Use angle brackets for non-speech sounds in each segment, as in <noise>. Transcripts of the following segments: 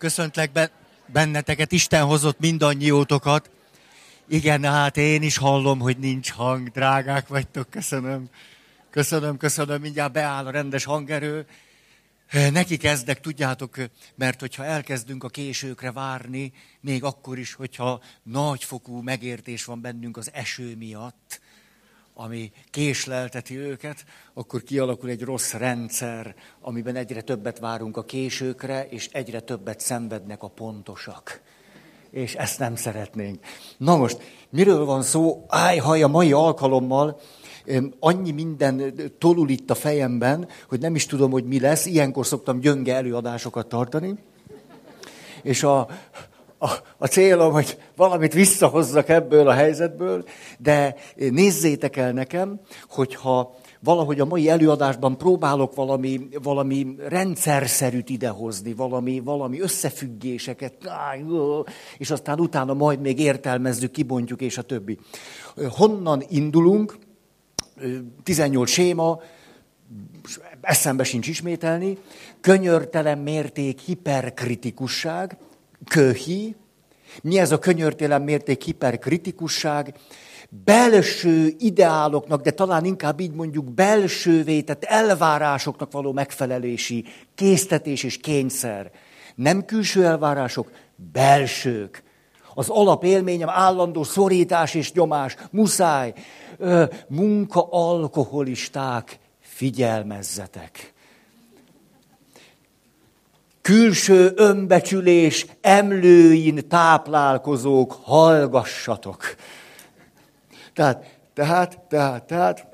Köszöntlek be, benneteket, Isten hozott mindannyiótokat. Igen, hát én is hallom, hogy nincs hang, drágák vagytok, köszönöm. Köszönöm, köszönöm, mindjárt beáll a rendes hangerő. Neki kezdek, tudjátok, mert hogyha elkezdünk a későkre várni, még akkor is, hogyha nagyfokú megértés van bennünk az eső miatt, ami késlelteti őket, akkor kialakul egy rossz rendszer, amiben egyre többet várunk a későkre, és egyre többet szenvednek a pontosak. És ezt nem szeretnénk. Na most, miről van szó? Áj, a mai alkalommal annyi minden tolul itt a fejemben, hogy nem is tudom, hogy mi lesz. Ilyenkor szoktam gyönge előadásokat tartani. És a, a, a célom, hogy valamit visszahozzak ebből a helyzetből, de nézzétek el nekem, hogyha valahogy a mai előadásban próbálok valami, valami rendszerszerűt idehozni, valami, valami összefüggéseket, és aztán utána majd még értelmezzük, kibontjuk, és a többi. Honnan indulunk? 18 séma, eszembe sincs ismételni, könyörtelen mérték hiperkritikusság, köhi, mi ez a könyörtelen mérték hiperkritikusság, belső ideáloknak, de talán inkább így mondjuk belsővé, tehát elvárásoknak való megfelelési késztetés és kényszer. Nem külső elvárások, belsők. Az alapélményem állandó szorítás és nyomás, muszáj, munka alkoholisták, figyelmezzetek külső önbecsülés emlőin táplálkozók, hallgassatok. Tehát, tehát, tehát, tehát,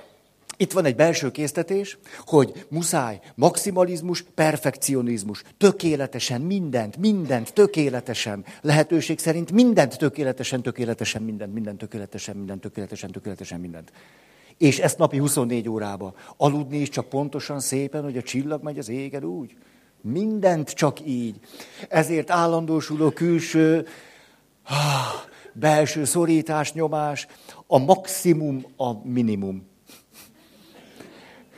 itt van egy belső késztetés, hogy muszáj maximalizmus, perfekcionizmus, tökéletesen mindent, mindent tökéletesen, lehetőség szerint mindent tökéletesen, tökéletesen, mindent, mindent tökéletesen, mindent tökéletesen, tökéletesen, mindent. És ezt napi 24 órába. Aludni is csak pontosan, szépen, hogy a csillag megy az égen úgy. Mindent csak így. Ezért állandósuló külső, belső szorítás, nyomás, a maximum a minimum.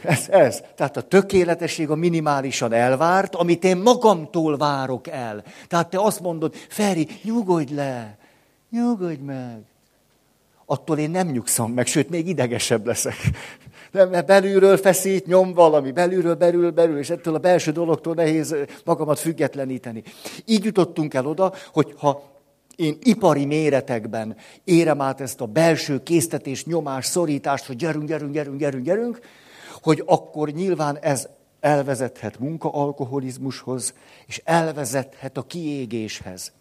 Ez, ez. Tehát a tökéletesség a minimálisan elvárt, amit én magamtól várok el. Tehát te azt mondod, Feri, nyugodj le, nyugodj meg. Attól én nem nyugszom meg, sőt, még idegesebb leszek. Nem, mert belülről feszít, nyom valami, belülről, belül, belül, és ettől a belső dologtól nehéz magamat függetleníteni. Így jutottunk el oda, hogy ha én ipari méretekben érem át ezt a belső késztetés, nyomás, szorítást, hogy gyerünk, gyerünk, gyerünk, gyerünk, gyerünk, hogy akkor nyilván ez elvezethet munkaalkoholizmushoz, és elvezethet a kiégéshez.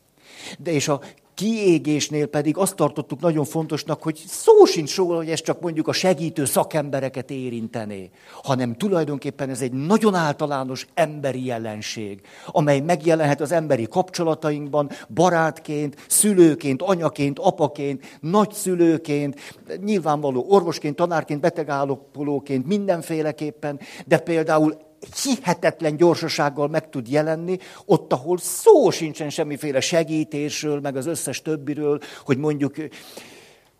De és a kiégésnél pedig azt tartottuk nagyon fontosnak, hogy szó sincs róla, hogy ez csak mondjuk a segítő szakembereket érintené, hanem tulajdonképpen ez egy nagyon általános emberi jelenség, amely megjelenhet az emberi kapcsolatainkban, barátként, szülőként, anyaként, apaként, nagyszülőként, nyilvánvaló orvosként, tanárként, betegállapolóként, mindenféleképpen, de például hihetetlen gyorsasággal meg tud jelenni, ott, ahol szó sincsen semmiféle segítésről, meg az összes többiről, hogy mondjuk,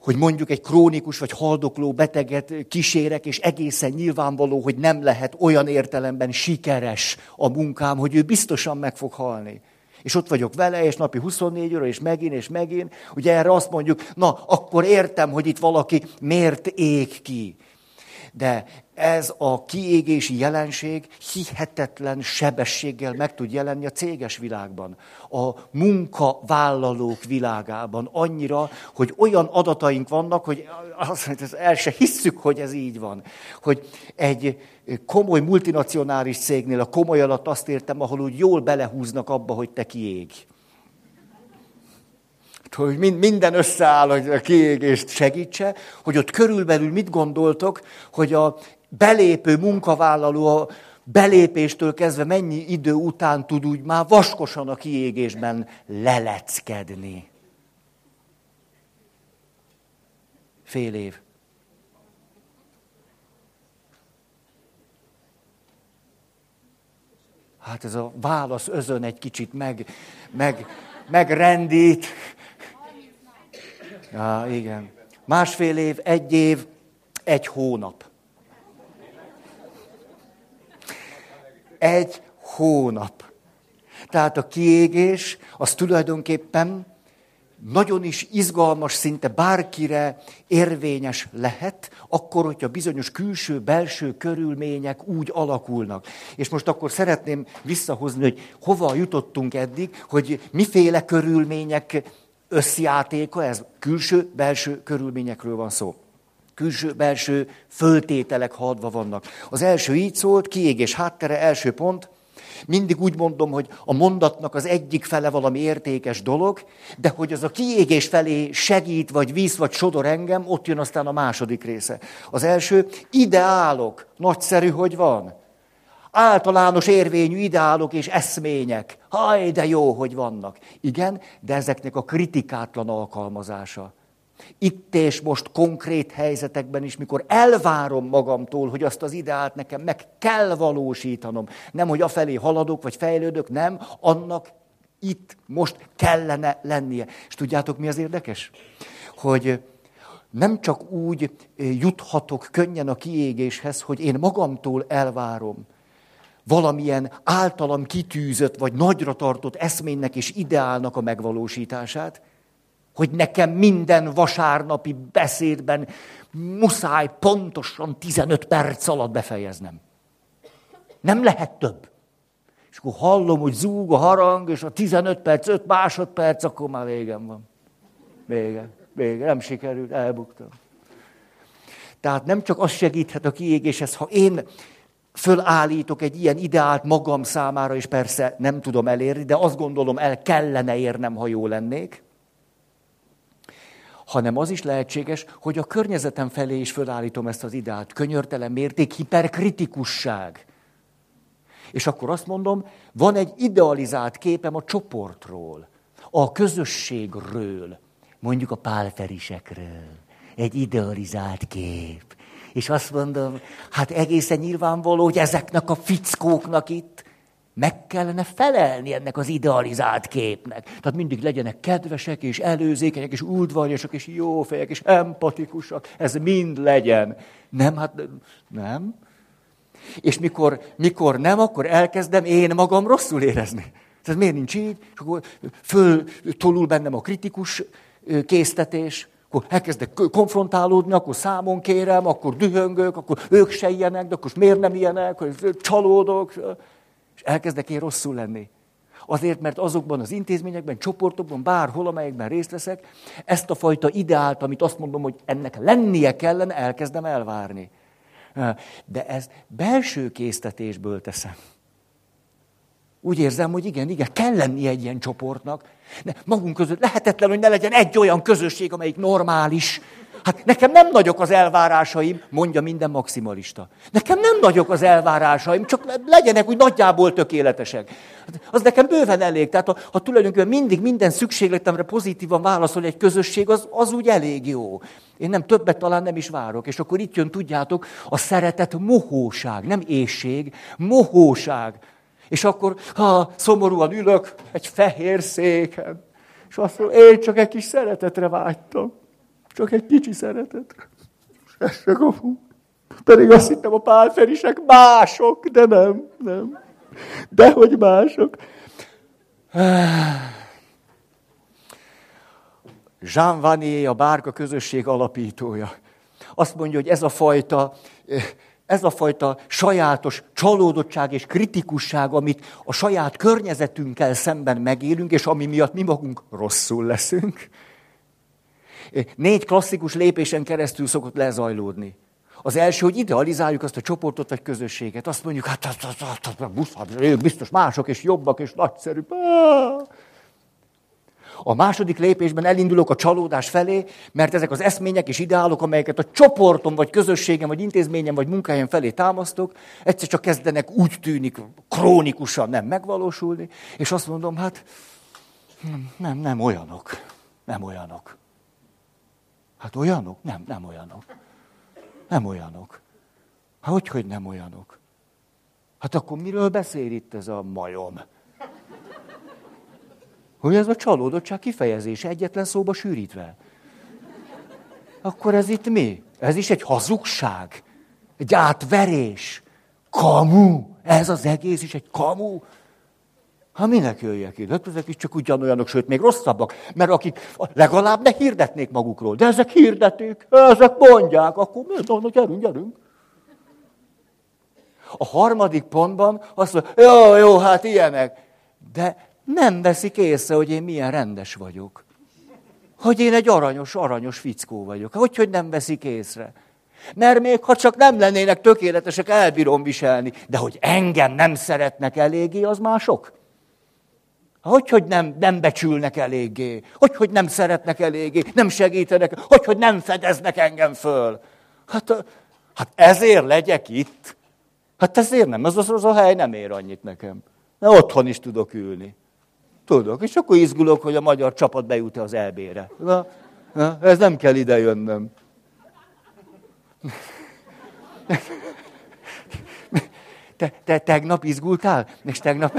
hogy mondjuk egy krónikus vagy haldokló beteget kísérek, és egészen nyilvánvaló, hogy nem lehet olyan értelemben sikeres a munkám, hogy ő biztosan meg fog halni. És ott vagyok vele, és napi 24 óra, és megint, és megint. Ugye erre azt mondjuk, na, akkor értem, hogy itt valaki miért ég ki. De ez a kiégési jelenség hihetetlen sebességgel meg tud jelenni a céges világban, a munkavállalók világában. Annyira, hogy olyan adataink vannak, hogy azt el se hisszük, hogy ez így van. Hogy egy komoly multinacionális cégnél, a komoly alatt azt értem, ahol úgy jól belehúznak abba, hogy te kiég hogy minden összeáll, a kiégést segítse, hogy ott körülbelül mit gondoltok, hogy a belépő munkavállaló a belépéstől kezdve mennyi idő után tud úgy már vaskosan a kiégésben leleckedni. Fél év. Hát ez a válasz özön egy kicsit meg, meg, megrendít. Ja, igen. Másfél év, egy év, egy hónap. Egy hónap. Tehát a kiégés az tulajdonképpen nagyon is izgalmas, szinte bárkire érvényes lehet, akkor, hogyha bizonyos külső-belső körülmények úgy alakulnak. És most akkor szeretném visszahozni, hogy hova jutottunk eddig, hogy miféle körülmények összjátéka, ez külső-belső körülményekről van szó. Külső-belső föltételek hadva vannak. Az első így szólt, kiégés háttere, első pont, mindig úgy mondom, hogy a mondatnak az egyik fele valami értékes dolog, de hogy az a kiégés felé segít, vagy víz, vagy sodor engem, ott jön aztán a második része. Az első, ideálok. Nagyszerű, hogy van. Általános érvényű ideálok és eszmények. Haj, de jó, hogy vannak. Igen, de ezeknek a kritikátlan alkalmazása. Itt és most konkrét helyzetekben is, mikor elvárom magamtól, hogy azt az ideált nekem meg kell valósítanom. Nem, hogy afelé haladok, vagy fejlődök, nem, annak itt most kellene lennie. És tudjátok, mi az érdekes? Hogy nem csak úgy juthatok könnyen a kiégéshez, hogy én magamtól elvárom valamilyen általam kitűzött, vagy nagyra tartott eszménynek és ideálnak a megvalósítását, hogy nekem minden vasárnapi beszédben muszáj pontosan 15 perc alatt befejeznem. Nem lehet több. És akkor hallom, hogy zúg a harang, és a 15 perc, 5 másodperc, akkor már végem van. Vége, vége, nem sikerült, elbuktam. Tehát nem csak az segíthet a kiégéshez, ha én fölállítok egy ilyen ideált magam számára, és persze nem tudom elérni, de azt gondolom, el kellene érnem, ha jó lennék, hanem az is lehetséges, hogy a környezetem felé is fölállítom ezt az ideát. Könyörtelen mérték, hiperkritikusság. És akkor azt mondom, van egy idealizált képem a csoportról, a közösségről, mondjuk a pálferisekről. Egy idealizált kép. És azt mondom, hát egészen nyilvánvaló, hogy ezeknek a fickóknak itt meg kellene felelni ennek az idealizált képnek. Tehát mindig legyenek kedvesek, és előzékenyek, és udvarjasak, és jó fejek, és empatikusak. Ez mind legyen. Nem, hát nem. És mikor, mikor nem, akkor elkezdem én magam rosszul érezni. Tehát miért nincs így? És akkor föltolul bennem a kritikus késztetés, akkor elkezdek konfrontálódni, akkor számon kérem, akkor dühöngök, akkor ők se ilyenek, de akkor miért nem ilyenek, hogy csalódok elkezdek én rosszul lenni. Azért, mert azokban az intézményekben, csoportokban, bárhol, amelyekben részt veszek, ezt a fajta ideált, amit azt mondom, hogy ennek lennie kellene, elkezdem elvárni. De ezt belső késztetésből teszem. Úgy érzem, hogy igen, igen, kell lenni egy ilyen csoportnak. De magunk között lehetetlen, hogy ne legyen egy olyan közösség, amelyik normális, Hát nekem nem nagyok az elvárásaim, mondja minden maximalista. Nekem nem nagyok az elvárásaim, csak legyenek úgy nagyjából tökéletesek. Az nekem bőven elég. Tehát ha, ha tulajdonképpen mindig minden szükségletemre pozitívan válaszol egy közösség, az, az úgy elég jó. Én nem többet talán nem is várok. És akkor itt jön, tudjátok, a szeretet mohóság, nem éjség, mohóság. És akkor, ha szomorúan ülök egy fehér széken, és azt mondom, én csak egy kis szeretetre vágytam. Csak egy kicsi szeretet. Ez se kapu. Pedig azt hittem a pálferisek mások, de nem, nem. Dehogy mások. Jean Vanier, a bárka közösség alapítója. Azt mondja, hogy ez a fajta, ez a fajta sajátos csalódottság és kritikusság, amit a saját környezetünkkel szemben megélünk, és ami miatt mi magunk rosszul leszünk, négy klasszikus lépésen keresztül szokott lezajlódni. Az első, hogy idealizáljuk azt a csoportot vagy közösséget. Azt mondjuk, hát, hát, hát, hát, hát, busz, hát ők biztos mások és jobbak és nagyszerűbb. A második lépésben elindulok a csalódás felé, mert ezek az eszmények és ideálok, amelyeket a csoportom, vagy közösségem, vagy intézményem, vagy munkáján felé támasztok, egyszer csak kezdenek úgy tűnik krónikusan nem megvalósulni, és azt mondom, hát nem, nem, nem olyanok, nem olyanok. Hát olyanok? Nem, nem olyanok. Nem olyanok. Hát hogy, hogy nem olyanok? Hát akkor miről beszél itt ez a majom? Hogy ez a csalódottság kifejezése egyetlen szóba sűrítve. Akkor ez itt mi? Ez is egy hazugság, egy átverés, kamu. Ez az egész is egy kamu. Ha minek jöjjek ide? Hát ezek is csak ugyanolyanok, sőt, még rosszabbak. Mert akik legalább ne hirdetnék magukról. De ezek hirdetik, ezek mondják, akkor mi? Na, gyerünk, gyerünk. A harmadik pontban azt mondja, jó, jó, hát ilyenek. De nem veszik észre, hogy én milyen rendes vagyok. Hogy én egy aranyos, aranyos fickó vagyok. Hogy, hogy nem veszik észre? Mert még ha csak nem lennének tökéletesek, elbírom viselni. De hogy engem nem szeretnek eléggé, az mások. Hogy, hogy nem, nem becsülnek eléggé? Hogy, hogy nem szeretnek eléggé? Nem segítenek? Hogy, hogy nem fedeznek engem föl? Hát, hát ezért legyek itt. Hát ezért nem, az, az, az a hely nem ér annyit nekem. Na, otthon is tudok ülni. Tudok, és akkor izgulok, hogy a magyar csapat bejut-e az EB-re. Na, na, ez nem kell ide jönnöm. Te, te tegnap izgultál? És tegnap...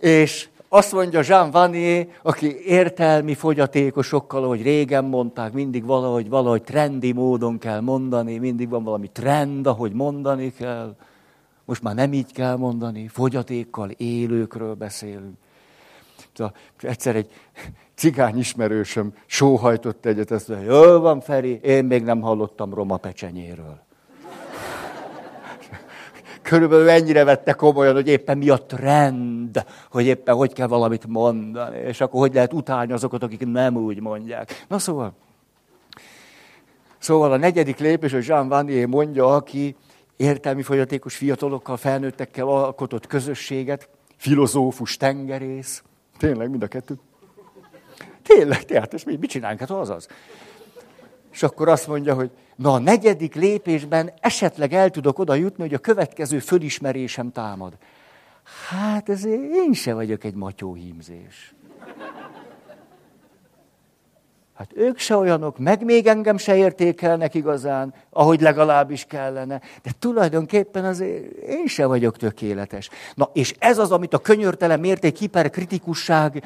És azt mondja Jean Vanier, aki értelmi fogyatékosokkal, hogy régen mondták, mindig valahogy, valahogy trendi módon kell mondani, mindig van valami trend, ahogy mondani kell. Most már nem így kell mondani, fogyatékkal élőkről beszélünk. Egyszer egy cigány ismerősöm sóhajtott egyet, ezt mondja, jól van Feri, én még nem hallottam roma pecsenyéről. Körülbelül ennyire vette komolyan, hogy éppen mi a trend, hogy éppen hogy kell valamit mondani, és akkor hogy lehet utálni azokat, akik nem úgy mondják. Na szóval, szóval a negyedik lépés, hogy Jean Vanier mondja, aki értelmi fogyatékos fiatalokkal, felnőttekkel alkotott közösséget, filozófus, tengerész, tényleg mind a kettő. Tényleg, tehát, és mit csinálunk? Hát az az. És akkor azt mondja, hogy na a negyedik lépésben esetleg el tudok oda jutni, hogy a következő fölismerésem támad. Hát ezért én se vagyok egy matyóhímzés. Hát ők se olyanok, meg még engem se értékelnek igazán, ahogy legalábbis kellene. De tulajdonképpen azért én se vagyok tökéletes. Na, és ez az, amit a könyörtelen mérték hiperkritikusság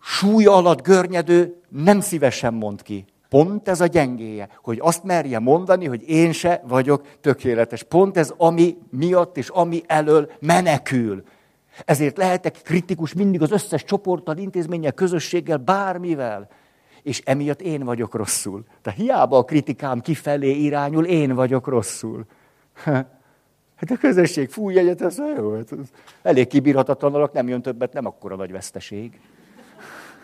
súly alatt görnyedő nem szívesen mond ki. Pont ez a gyengéje, hogy azt merje mondani, hogy én se vagyok tökéletes. Pont ez, ami miatt és ami elől menekül. Ezért lehetek kritikus mindig az összes csoporttal, intézménnyel, közösséggel, bármivel. És emiatt én vagyok rosszul. Tehát hiába a kritikám kifelé irányul, én vagyok rosszul. <laughs> Hát a közösség fúj egyet, ez jó. Hát elég kibírhatatlanulok, nem jön többet, nem akkora nagy veszteség.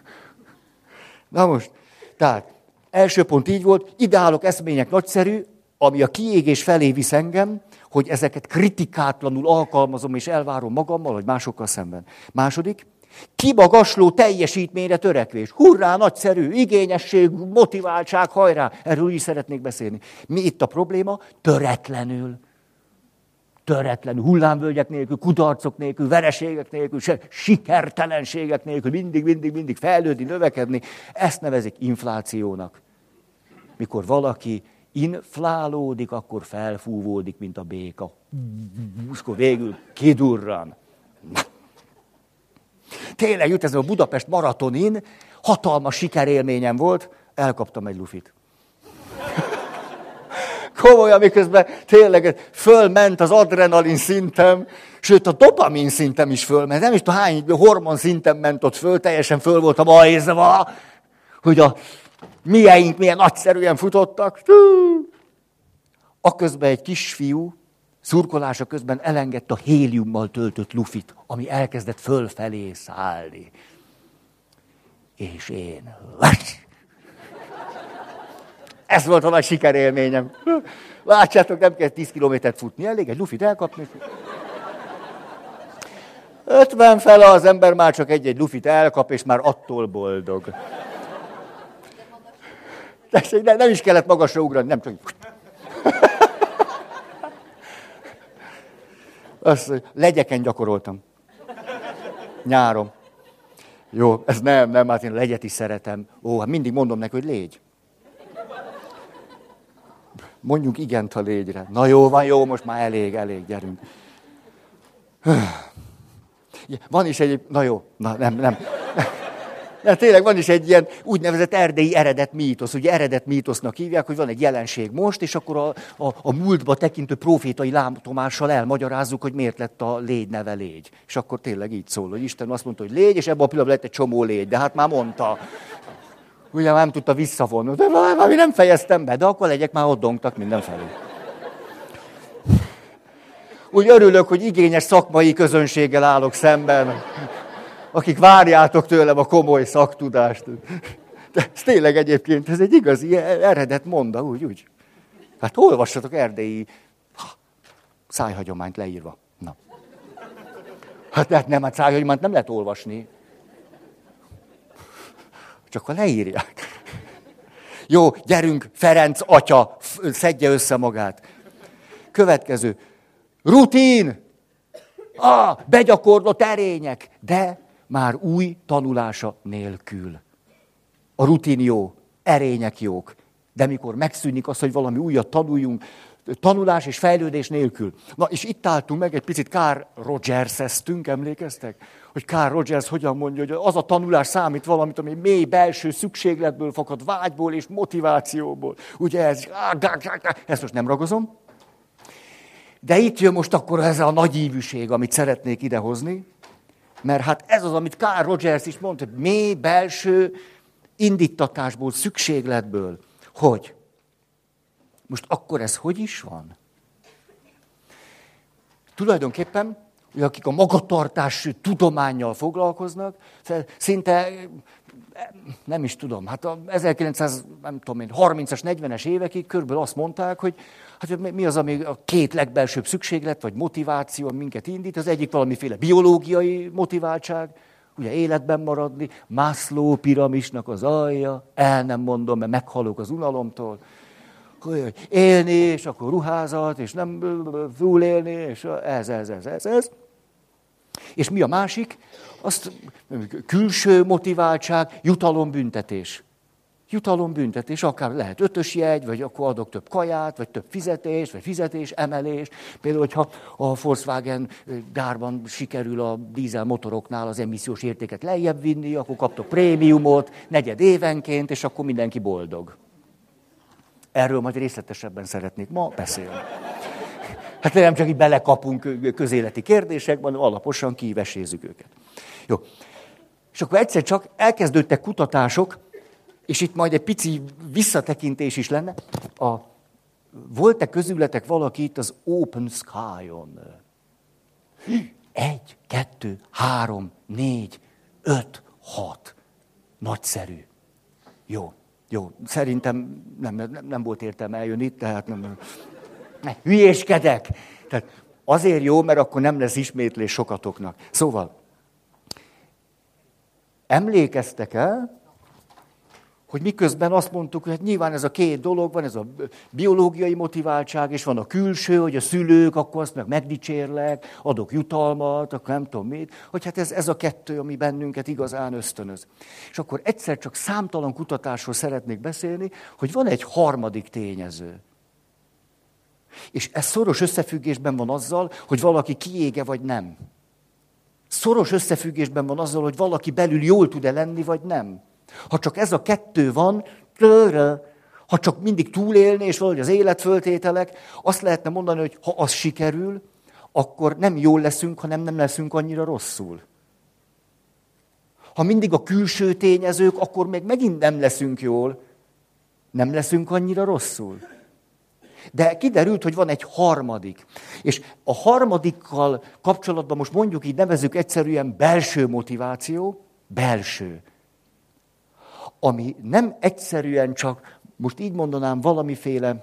<laughs> Na most, tehát első pont így volt, ideálok, eszmények nagyszerű, ami a kiégés felé visz engem, hogy ezeket kritikátlanul alkalmazom és elvárom magammal, vagy másokkal szemben. Második, kimagasló teljesítményre törekvés. Hurrá, nagyszerű, igényesség, motiváltság, hajrá. Erről is szeretnék beszélni. Mi itt a probléma? Töretlenül. Töretlenül, hullámvölgyek nélkül, kudarcok nélkül, vereségek nélkül, se, sikertelenségek nélkül, mindig, mindig, mindig fejlődni, növekedni. Ezt nevezik inflációnak. Mikor valaki inflálódik, akkor felfúvódik, mint a béka. Akkor végül kidurran. Tényleg jut ez a Budapest maratonin, hatalmas sikerélményem volt, elkaptam egy lufit. Komolyan, miközben tényleg fölment az adrenalin szintem, sőt a dopamin szintem is fölment. Nem is tudom hány hormon szintem ment ott föl, teljesen föl voltam ajzva, hogy a mieink milyen nagyszerűen futottak. Aközben egy kisfiú szurkolása közben elengedte a héliummal töltött lufit, ami elkezdett fölfelé szállni. És én... Ez volt a nagy sikerélményem. Látjátok, nem kell 10 kilométert futni, elég egy lufit elkapni. 50 fele az ember már csak egy-egy lufit elkap, és már attól boldog. Tessék, nem is kellett magasra ugrani, nem csak... Azt, legyeken gyakoroltam. Nyárom. Jó, ez nem, nem, hát én legyet is szeretem. Ó, hát mindig mondom neki, hogy légy. Mondjuk igent a légyre. Na jó, van jó, most már elég, elég, gyerünk. Van is egy, na jó, na nem, nem. De tényleg van is egy ilyen úgynevezett erdei eredet mítosz. Ugye eredet mítosznak hívják, hogy van egy jelenség most, és akkor a, a, a múltba tekintő profétai látomással elmagyarázzuk, hogy miért lett a légy neve légy. És akkor tényleg így szól, hogy Isten azt mondta, hogy légy, és ebben a pillanatban lett egy csomó légy, de hát már mondta. Ugye már nem tudta visszavonni. De már nem fejeztem be, de akkor legyek már ott dongtak mindenfelé. Úgy örülök, hogy igényes szakmai közönséggel állok szemben akik várjátok tőlem a komoly szaktudást. De ez tényleg egyébként, ez egy igazi eredet monda, úgy, úgy. Hát olvassatok erdélyi szájhagyományt leírva. Na. Hát, hát nem, hát szájhagyományt nem lehet olvasni. Csak ha leírják. Jó, gyerünk, Ferenc atya, szedje össze magát. Következő. Rutin! Ah, begyakorlott erények. De már új tanulása nélkül. A rutin jó, erények jók, de mikor megszűnik az, hogy valami újat tanuljunk, tanulás és fejlődés nélkül. Na, és itt álltunk meg, egy picit Kár Rogers-eztünk, emlékeztek? Hogy Kár Rogers hogyan mondja, hogy az a tanulás számít valamit, ami mély belső szükségletből fakad, vágyból és motivációból. Ugye ez, ezt most nem ragozom. De itt jön most akkor ez a nagy ívűség, amit szeretnék idehozni. Mert hát ez az, amit Carl Rogers is mondta, hogy mély belső indítatásból, szükségletből. Hogy? Most akkor ez hogy is van? Tulajdonképpen, akik a magatartás tudományjal foglalkoznak, szinte nem is tudom, hát a 1900, nem tudom én, 30-as, 40-es évekig körülbelül azt mondták, hogy hát mi az, ami a két legbelsőbb szükséglet, vagy motiváció, ami minket indít. Az egyik valamiféle biológiai motiváltság, ugye életben maradni, Maslow piramisnak az alja, el nem mondom, mert meghalok az unalomtól, hogy élni, és akkor ruházat, és nem túlélni, és ez, ez, ez, ez, ez. És mi a másik? Azt külső motiváltság, jutalombüntetés. Jutalombüntetés, akár lehet ötös jegy, vagy akkor adok több kaját, vagy több fizetés, vagy fizetés, emelés. Például, hogyha a Volkswagen gárban sikerül a dízel motoroknál az emissziós értéket lejjebb vinni, akkor kaptok prémiumot negyed évenként, és akkor mindenki boldog. Erről majd részletesebben szeretnék ma beszélni. Hát nem csak így belekapunk közéleti kérdésekben, hanem alaposan kivesézzük őket. Jó. És akkor egyszer csak elkezdődtek kutatások, és itt majd egy pici visszatekintés is lenne. A, volt-e közületek valaki itt az Open Sky-on? Egy, kettő, három, négy, öt, hat. Nagyszerű. Jó, jó. Szerintem nem, nem, nem volt értelme eljönni, tehát nem, ne, hülyéskedek. Tehát azért jó, mert akkor nem lesz ismétlés sokatoknak. Szóval, emlékeztek el, hogy miközben azt mondtuk, hogy hát nyilván ez a két dolog van, ez a biológiai motiváltság, és van a külső, hogy a szülők, akkor azt meg megdicsérlek, adok jutalmat, akkor nem tudom mit, hogy hát ez, ez a kettő, ami bennünket igazán ösztönöz. És akkor egyszer csak számtalan kutatásról szeretnék beszélni, hogy van egy harmadik tényező. És ez szoros összefüggésben van azzal, hogy valaki kiége vagy nem. Szoros összefüggésben van azzal, hogy valaki belül jól tud-e lenni, vagy nem. Ha csak ez a kettő van, ha csak mindig túlélni, és valahogy az életföltételek, azt lehetne mondani, hogy ha az sikerül, akkor nem jól leszünk, hanem nem leszünk annyira rosszul. Ha mindig a külső tényezők, akkor még megint nem leszünk jól, nem leszünk annyira rosszul. De kiderült, hogy van egy harmadik. És a harmadikkal kapcsolatban most mondjuk így nevezük egyszerűen belső motiváció, belső ami nem egyszerűen csak, most így mondanám, valamiféle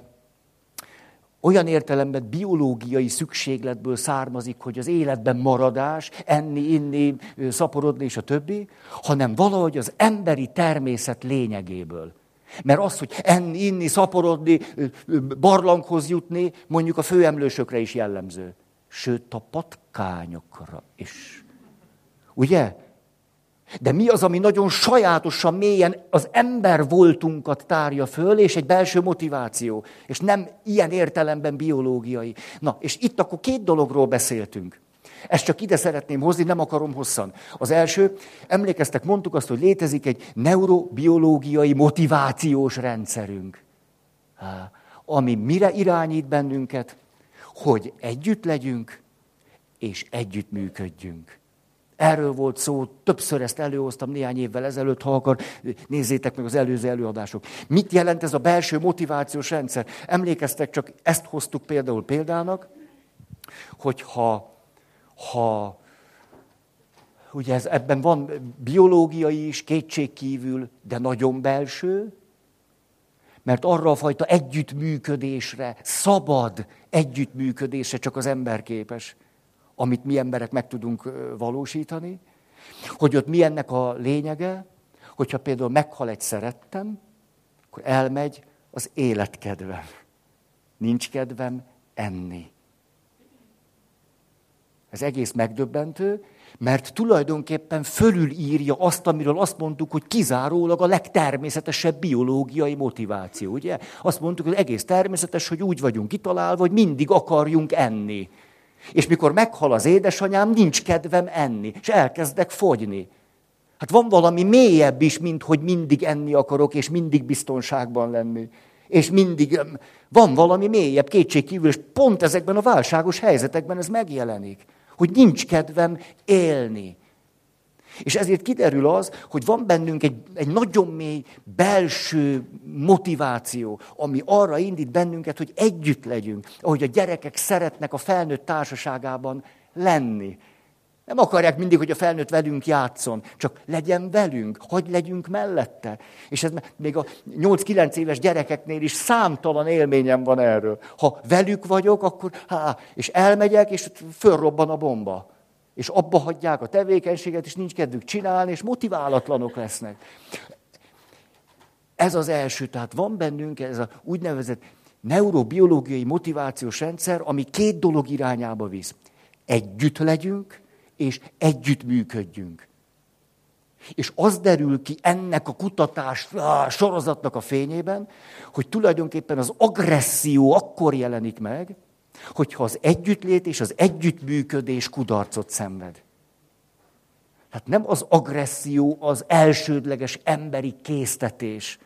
olyan értelemben biológiai szükségletből származik, hogy az életben maradás, enni, inni, szaporodni és a többi, hanem valahogy az emberi természet lényegéből. Mert az, hogy enni, inni, szaporodni, barlanghoz jutni, mondjuk a főemlősökre is jellemző. Sőt, a patkányokra is. Ugye? De mi az, ami nagyon sajátosan, mélyen az ember voltunkat tárja föl, és egy belső motiváció, és nem ilyen értelemben biológiai. Na, és itt akkor két dologról beszéltünk. Ezt csak ide szeretném hozni, nem akarom hosszan. Az első, emlékeztek, mondtuk azt, hogy létezik egy neurobiológiai motivációs rendszerünk, ami mire irányít bennünket, hogy együtt legyünk, és együtt működjünk. Erről volt szó, többször ezt előhoztam néhány évvel ezelőtt, ha akar, nézzétek meg az előző előadások. Mit jelent ez a belső motivációs rendszer? Emlékeztek, csak ezt hoztuk például példának, hogy ha, ugye ez, ebben van biológiai is, kétségkívül, de nagyon belső, mert arra a fajta együttműködésre, szabad együttműködésre csak az ember képes amit mi emberek meg tudunk valósítani, hogy ott mi ennek a lényege, hogyha például meghal egy szerettem, akkor elmegy az életkedvem. Nincs kedvem enni. Ez egész megdöbbentő, mert tulajdonképpen fölülírja azt, amiről azt mondtuk, hogy kizárólag a legtermészetesebb biológiai motiváció. Ugye? Azt mondtuk, hogy egész természetes, hogy úgy vagyunk kitalálva, hogy mindig akarjunk enni. És mikor meghal az édesanyám, nincs kedvem enni, és elkezdek fogyni. Hát van valami mélyebb is, mint hogy mindig enni akarok, és mindig biztonságban lenni. És mindig van valami mélyebb, kétségkívül, és pont ezekben a válságos helyzetekben ez megjelenik. Hogy nincs kedvem élni. És ezért kiderül az, hogy van bennünk egy, egy nagyon mély belső motiváció, ami arra indít bennünket, hogy együtt legyünk, ahogy a gyerekek szeretnek a felnőtt társaságában lenni. Nem akarják mindig, hogy a felnőtt velünk játszon, csak legyen velünk, hogy legyünk mellette. És ez még a 8-9 éves gyerekeknél is számtalan élményem van erről. Ha velük vagyok, akkor há, és elmegyek, és fölrobban a bomba és abba hagyják a tevékenységet, és nincs kedvük csinálni, és motiválatlanok lesznek. Ez az első, tehát van bennünk ez a úgynevezett neurobiológiai motivációs rendszer, ami két dolog irányába visz. Együtt legyünk, és együtt működjünk. És az derül ki ennek a kutatás sorozatnak a fényében, hogy tulajdonképpen az agresszió akkor jelenik meg, hogyha az együttlét és az együttműködés kudarcot szenved. Hát nem az agresszió az elsődleges emberi késztetés,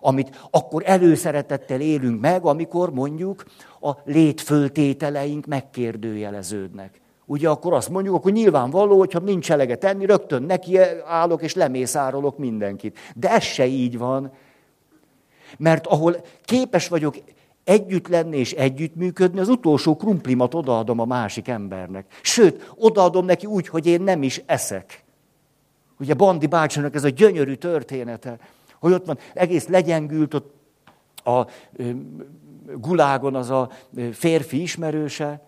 amit akkor előszeretettel élünk meg, amikor mondjuk a létföltételeink megkérdőjeleződnek. Ugye akkor azt mondjuk, akkor nyilvánvaló, hogyha nincs eleget tenni, rögtön neki állok és lemészárolok mindenkit. De ez se így van. Mert ahol képes vagyok együtt lenni és együttműködni, az utolsó krumplimat odaadom a másik embernek. Sőt, odaadom neki úgy, hogy én nem is eszek. Ugye Bandi bácsának ez a gyönyörű története, hogy ott van, egész legyengült ott a gulágon az a férfi ismerőse,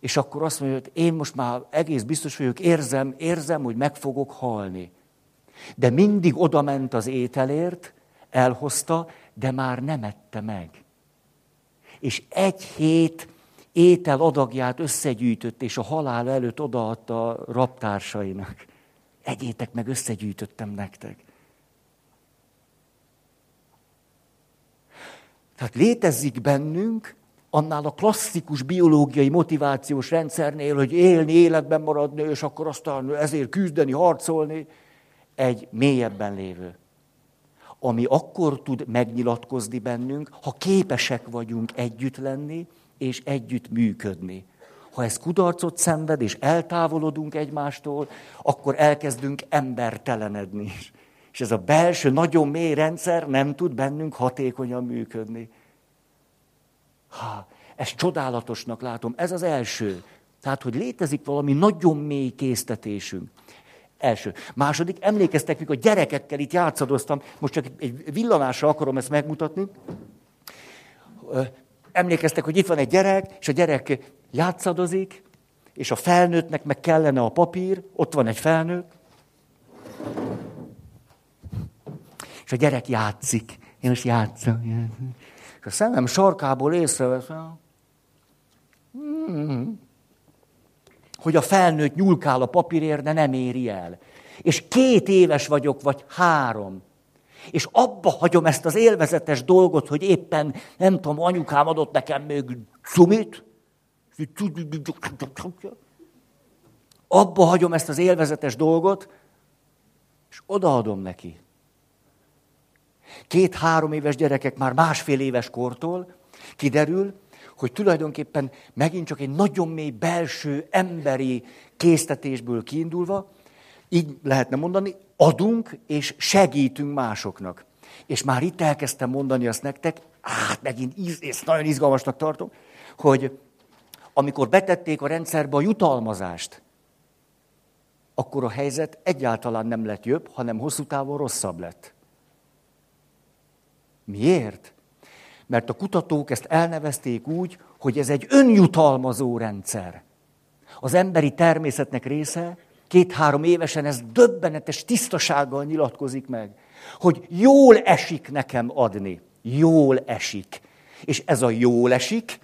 és akkor azt mondja, hogy én most már egész biztos vagyok, érzem, érzem, hogy meg fogok halni. De mindig oda ment az ételért, elhozta, de már nem ette meg és egy hét étel adagját összegyűjtött, és a halál előtt odaadta a raptársainak. Egyétek meg, összegyűjtöttem nektek. Tehát létezik bennünk, annál a klasszikus biológiai motivációs rendszernél, hogy élni, életben maradni, és akkor aztán ezért küzdeni, harcolni, egy mélyebben lévő ami akkor tud megnyilatkozni bennünk, ha képesek vagyunk együtt lenni és együtt működni. Ha ez kudarcot szenved, és eltávolodunk egymástól, akkor elkezdünk embertelenedni. És ez a belső, nagyon mély rendszer nem tud bennünk hatékonyan működni. Ha, ezt csodálatosnak látom. Ez az első. Tehát, hogy létezik valami nagyon mély késztetésünk. Első. Második, emlékeztek, mikor gyerekekkel itt játszadoztam, most csak egy villanásra akarom ezt megmutatni. Emlékeztek, hogy itt van egy gyerek, és a gyerek játszadozik, és a felnőttnek meg kellene a papír, ott van egy felnőtt, és a gyerek játszik. Én most játszom. A szemem sarkából észreveszem, hmm, hogy a felnőtt nyulkál a papírért, de nem éri el. És két éves vagyok, vagy három. És abba hagyom ezt az élvezetes dolgot, hogy éppen, nem tudom, anyukám adott nekem még cumit, Abba hagyom ezt az élvezetes dolgot, és odaadom neki. Két-három éves gyerekek már másfél éves kortól kiderül, hogy tulajdonképpen megint csak egy nagyon mély belső emberi késztetésből kiindulva, így lehetne mondani, adunk és segítünk másoknak. És már itt elkezdtem mondani azt nektek, hát megint ezt nagyon izgalmasnak tartom, hogy amikor betették a rendszerbe a jutalmazást, akkor a helyzet egyáltalán nem lett jobb, hanem hosszú távon rosszabb lett. Miért? Mert a kutatók ezt elnevezték úgy, hogy ez egy önjutalmazó rendszer. Az emberi természetnek része, két-három évesen ez döbbenetes tisztasággal nyilatkozik meg, hogy jól esik nekem adni. Jól esik. És ez a jól esik,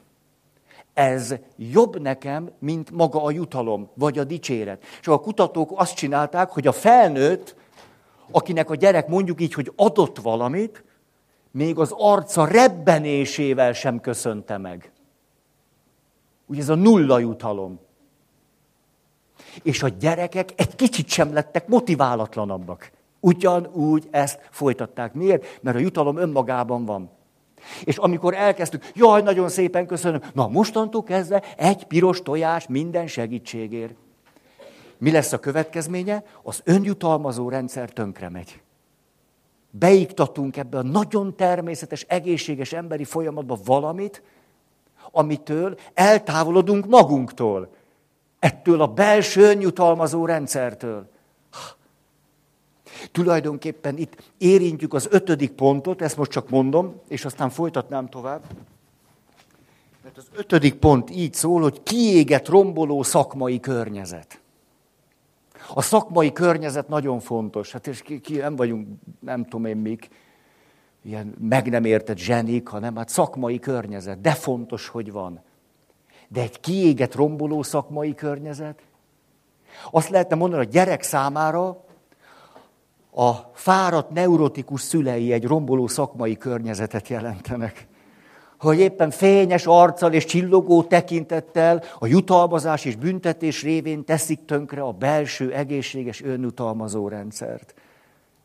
ez jobb nekem, mint maga a jutalom, vagy a dicséret. És a kutatók azt csinálták, hogy a felnőtt, akinek a gyerek mondjuk így, hogy adott valamit, még az arca rebbenésével sem köszönte meg. Ugye ez a nulla jutalom. És a gyerekek egy kicsit sem lettek motiválatlanabbak. Ugyanúgy ezt folytatták. Miért? Mert a jutalom önmagában van. És amikor elkezdtük, jaj, nagyon szépen köszönöm, na mostantól kezdve egy piros tojás minden segítségért. Mi lesz a következménye? Az önjutalmazó rendszer tönkre megy. Beiktatunk ebbe a nagyon természetes, egészséges emberi folyamatba valamit, amitől eltávolodunk magunktól. Ettől a belső önjutalmazó rendszertől. Tulajdonképpen itt érintjük az ötödik pontot, ezt most csak mondom, és aztán folytatnám tovább. Mert az ötödik pont így szól, hogy kiégett, romboló szakmai környezet. A szakmai környezet nagyon fontos. Hát és ki, ki nem vagyunk, nem tudom én mik, ilyen meg nem értett zsenik, hanem hát szakmai környezet. De fontos, hogy van. De egy kiégett, romboló szakmai környezet, azt lehetne mondani, a gyerek számára a fáradt neurotikus szülei egy romboló szakmai környezetet jelentenek. Hogy éppen fényes arccal és csillogó tekintettel a jutalmazás és büntetés révén teszik tönkre a belső egészséges önjutalmazó rendszert.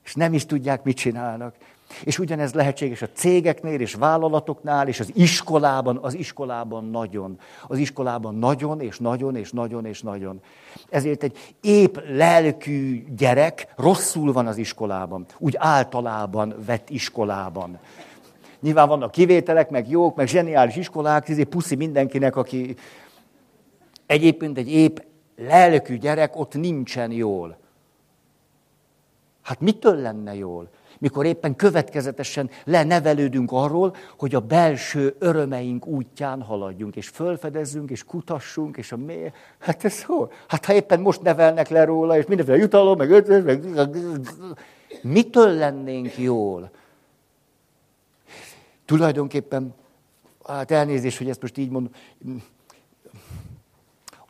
És nem is tudják, mit csinálnak. És ugyanez lehetséges a cégeknél és vállalatoknál, és az iskolában, az iskolában nagyon. Az iskolában nagyon, és nagyon, és nagyon, és nagyon. Ezért egy épp lelkű gyerek rosszul van az iskolában. Úgy általában vett iskolában. Nyilván vannak kivételek, meg jók, meg zseniális iskolák, ezért puszi mindenkinek, aki egyébként egy épp lelkű gyerek ott nincsen jól. Hát mitől lenne jól? mikor éppen következetesen lenevelődünk arról, hogy a belső örömeink útján haladjunk, és fölfedezzünk, és kutassunk, és a mély... Hát ez hol? Hát ha éppen most nevelnek le róla, és mindenféle jutalom, meg ötös, <laughs> meg... Mitől lennénk jól? Tulajdonképpen, hát elnézést, hogy ezt most így mondom,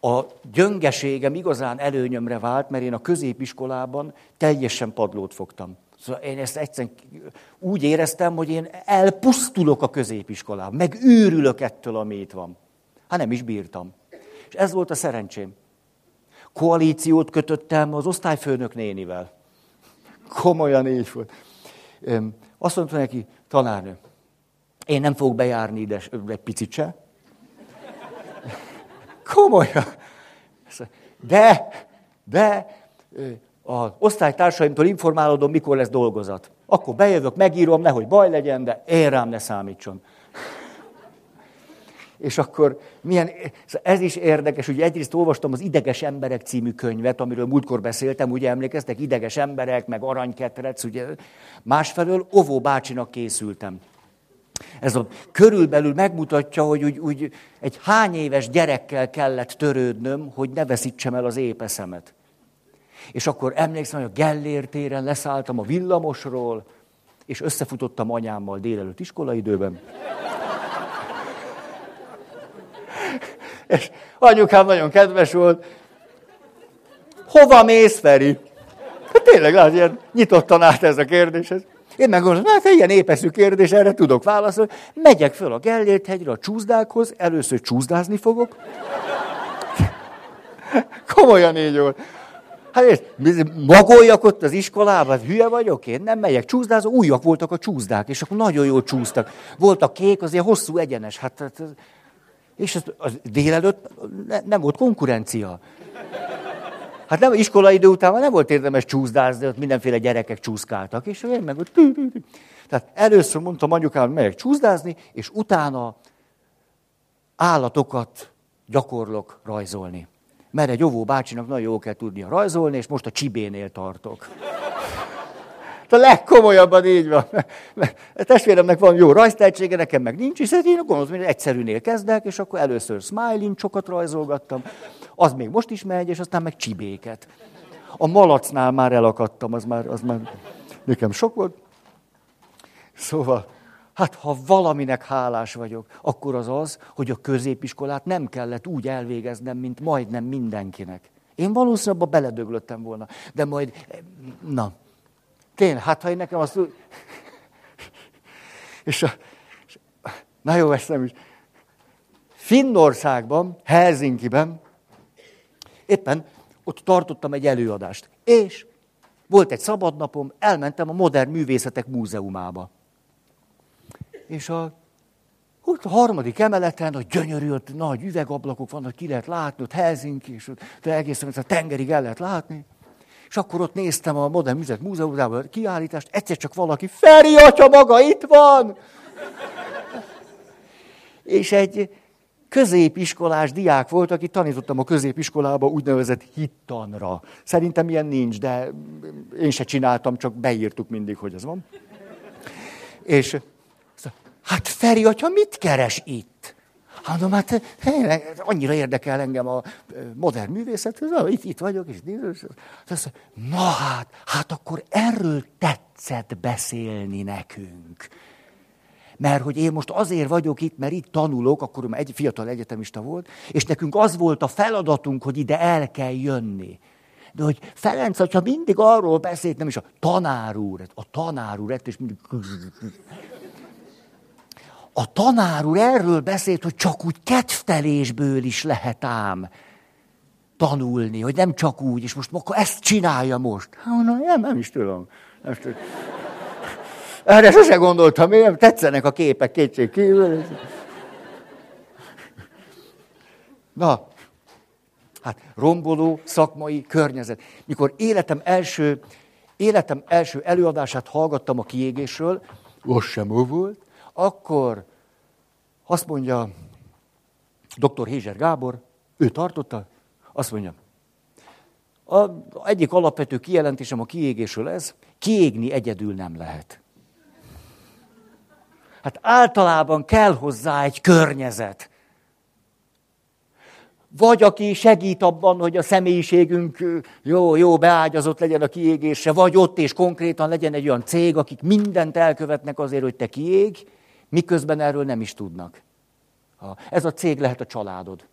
a gyöngeségem igazán előnyömre vált, mert én a középiskolában teljesen padlót fogtam. Szóval én ezt egyszerűen úgy éreztem, hogy én elpusztulok a középiskolában, meg őrülök ettől, ami itt van. Hát nem is bírtam. És ez volt a szerencsém. Koalíciót kötöttem az osztályfőnök nénivel. Komolyan így volt. Azt mondta neki, tanárnő, én nem fogok bejárni ide egy picit se. Komolyan. De, de az osztálytársaimtól informálódom, mikor lesz dolgozat. Akkor bejövök, megírom, nehogy baj legyen, de én rám ne számítson. És akkor milyen, ez is érdekes, hogy egyrészt olvastam az Ideges emberek című könyvet, amiről múltkor beszéltem, ugye emlékeztek, ideges emberek, meg aranyketrec, ugye. Másfelől Ovó bácsinak készültem. Ez a körülbelül megmutatja, hogy úgy, úgy egy hány éves gyerekkel kellett törődnöm, hogy ne veszítsem el az épeszemet. És akkor emlékszem, hogy a Gellért téren leszálltam a villamosról, és összefutottam anyámmal délelőtt iskolaidőben. és anyukám nagyon kedves volt. Hova mész, Feri? Hát tényleg, az ilyen nyitottan állt ez a kérdéshez. Én meg gondolom, hát ilyen épeszű kérdés, erre tudok válaszolni. Megyek föl a Gellért hegyre a csúszdákhoz, először csúszdázni fogok. <laughs> Komolyan így volt. Hát magoljak ott az iskolában, hát hülye vagyok én, nem megyek csúszdázó, újak voltak a csúszdák, és akkor nagyon jól csúsztak. Volt a kék, azért hosszú, egyenes, hát, hát és az, az délelőtt ne, nem volt konkurencia. Hát nem, iskolai idő után már nem volt érdemes csúszdázni, ott mindenféle gyerekek csúszkáltak, és én meg ott... Tehát először mondtam anyukám, megyek csúszdázni, és utána állatokat gyakorlok rajzolni. Mert egy óvó bácsinak nagyon jó kell tudnia rajzolni, és most a csibénél tartok. A legkomolyabban így van. A testvéremnek van jó rajztehetsége, nekem meg nincs, és én gondolom, hogy egyszerűnél kezdek, és akkor először smiling sokat rajzolgattam, az még most is megy, és aztán meg csibéket. A malacnál már elakadtam, az már, az már nekem sok volt. Szóval, hát ha valaminek hálás vagyok, akkor az az, hogy a középiskolát nem kellett úgy elvégeznem, mint majdnem mindenkinek. Én valószínűleg abba beledöglöttem volna, de majd, na, tényleg, hát ha én nekem azt és a, na jó, ezt nem is. Finnországban, Helsinkiben, éppen ott tartottam egy előadást. És volt egy szabadnapom, elmentem a Modern Művészetek Múzeumába. És a, ott a harmadik emeleten, a gyönyörű, ott nagy üvegablakok vannak, ki lehet látni, ott Helsinki, és ott de egészen a tengerig el lehet látni. És akkor ott néztem a Modern Műzet Múzeumában a kiállítást, egyszer csak valaki, Feri atya maga itt van! és egy középiskolás diák volt, aki tanítottam a középiskolába úgynevezett hittanra. Szerintem ilyen nincs, de én se csináltam, csak beírtuk mindig, hogy ez van. És Hát Feri atya mit keres itt? Hát, hát annyira érdekel engem a modern művészet, hogy itt, itt vagyok, és azt na hát, hát akkor erről tetszett beszélni nekünk. Mert hogy én most azért vagyok itt, mert itt tanulok, akkor egy fiatal egyetemista volt, és nekünk az volt a feladatunk, hogy ide el kell jönni. De hogy Ferenc, ha mindig arról beszélt, nem is a tanár úr, a tanár úr, és mindig a tanár úr erről beszélt, hogy csak úgy kedvtelésből is lehet ám tanulni, hogy nem csak úgy, és most akkor ezt csinálja most. Hát mondom, nem, nem is tudom. Nem is tudom. Erre sose gondoltam, én tetszenek a képek kétség kívül. Na, hát romboló szakmai környezet. Mikor életem első, életem első előadását hallgattam a kiégésről, az sem volt, akkor azt mondja dr. Hézser Gábor, ő tartotta, azt mondja, a, egyik alapvető kijelentésem a kiégésről ez, kiégni egyedül nem lehet. Hát általában kell hozzá egy környezet. Vagy aki segít abban, hogy a személyiségünk jó, jó beágyazott legyen a kiégésre, vagy ott és konkrétan legyen egy olyan cég, akik mindent elkövetnek azért, hogy te kiég, miközben erről nem is tudnak. Ez a cég lehet a családod.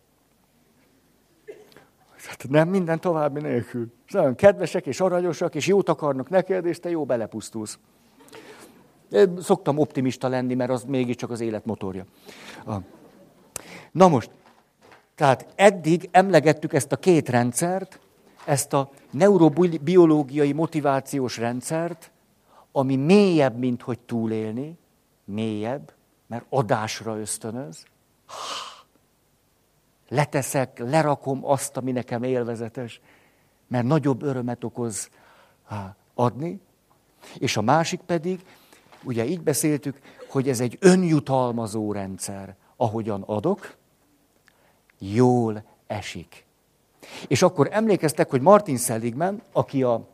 Hát nem minden további nélkül. Nagyon kedvesek és aranyosak, és jót akarnak neked, és te jó belepusztulsz. Szoktam optimista lenni, mert az mégiscsak az élet motorja. Na most, tehát eddig emlegettük ezt a két rendszert, ezt a neurobiológiai motivációs rendszert, ami mélyebb, mint hogy túlélni, mélyebb, mert adásra ösztönöz. Leteszek, lerakom azt, ami nekem élvezetes, mert nagyobb örömet okoz adni. És a másik pedig, ugye így beszéltük, hogy ez egy önjutalmazó rendszer. Ahogyan adok, jól esik. És akkor emlékeztek, hogy Martin Seligman, aki a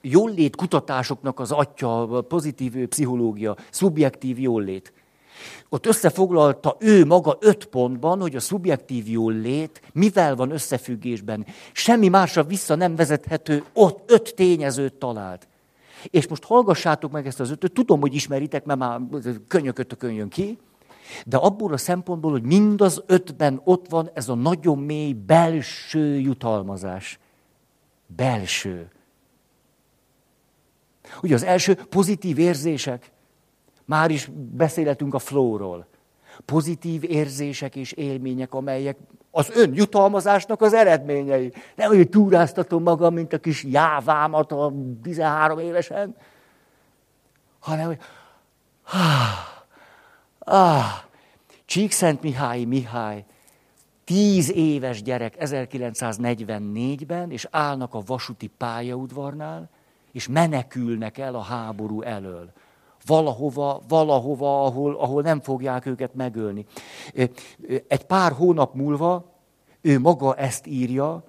jólét kutatásoknak az atya, a pozitív pszichológia, szubjektív jólét. Ott összefoglalta ő maga öt pontban, hogy a szubjektív jólét mivel van összefüggésben. Semmi másra vissza nem vezethető, ott öt tényezőt talált. És most hallgassátok meg ezt az ötöt, tudom, hogy ismeritek, mert már könyökötökön jön ki, de abból a szempontból, hogy mind az ötben ott van ez a nagyon mély belső jutalmazás. Belső. Ugye az első pozitív érzések, már is beszélhetünk a flowról. Pozitív érzések és élmények, amelyek az ön jutalmazásnak az eredményei. Nem, hogy túráztatom magam, mint a kis jávámat a 13 évesen, hanem, hogy ah, ah, Csíkszent Mihály Mihály, tíz éves gyerek 1944-ben, és állnak a vasúti pályaudvarnál, és menekülnek el a háború elől. Valahova, valahova, ahol, ahol nem fogják őket megölni. Egy pár hónap múlva ő maga ezt írja,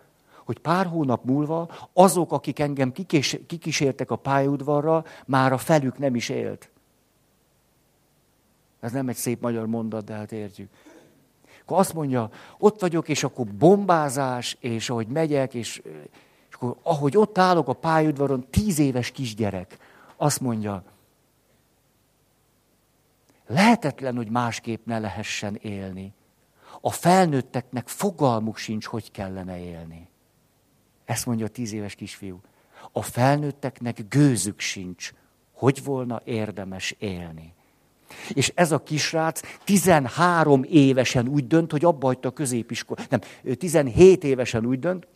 hogy pár hónap múlva azok, akik engem kikés, kikísértek a pályaudvarra, már a felük nem is élt. Ez nem egy szép magyar mondat, de hát értjük. Akkor azt mondja, ott vagyok, és akkor bombázás, és ahogy megyek, és, és akkor ahogy ott állok a pályaudvaron, tíz éves kisgyerek, azt mondja, lehetetlen, hogy másképp ne lehessen élni. A felnőtteknek fogalmuk sincs, hogy kellene élni. Ezt mondja a tíz éves kisfiú. A felnőtteknek gőzük sincs, hogy volna érdemes élni. És ez a kisrác 13 évesen úgy dönt, hogy abba hagyta a középiskolát. Nem, 17 évesen úgy dönt,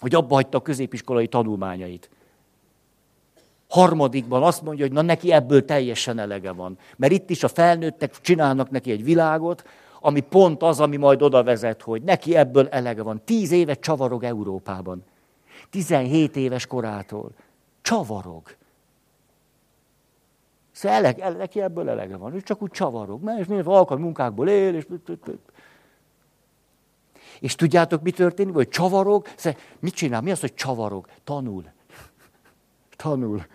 hogy abba hagyta a középiskolai tanulmányait. Harmadikban azt mondja, hogy na neki ebből teljesen elege van. Mert itt is a felnőttek csinálnak neki egy világot, ami pont az, ami majd oda vezet, hogy neki ebből elege van. Tíz éve csavarog Európában. 17 éves korától. Csavarog. Szóval elege, neki ebből elege van. Ő csak úgy csavarog. Mert mivel alkalmi munkákból él, és... És tudjátok, mi történik? Hogy csavarog, szóval mit csinál? Mi az, hogy csavarog? Tanul. Tanul.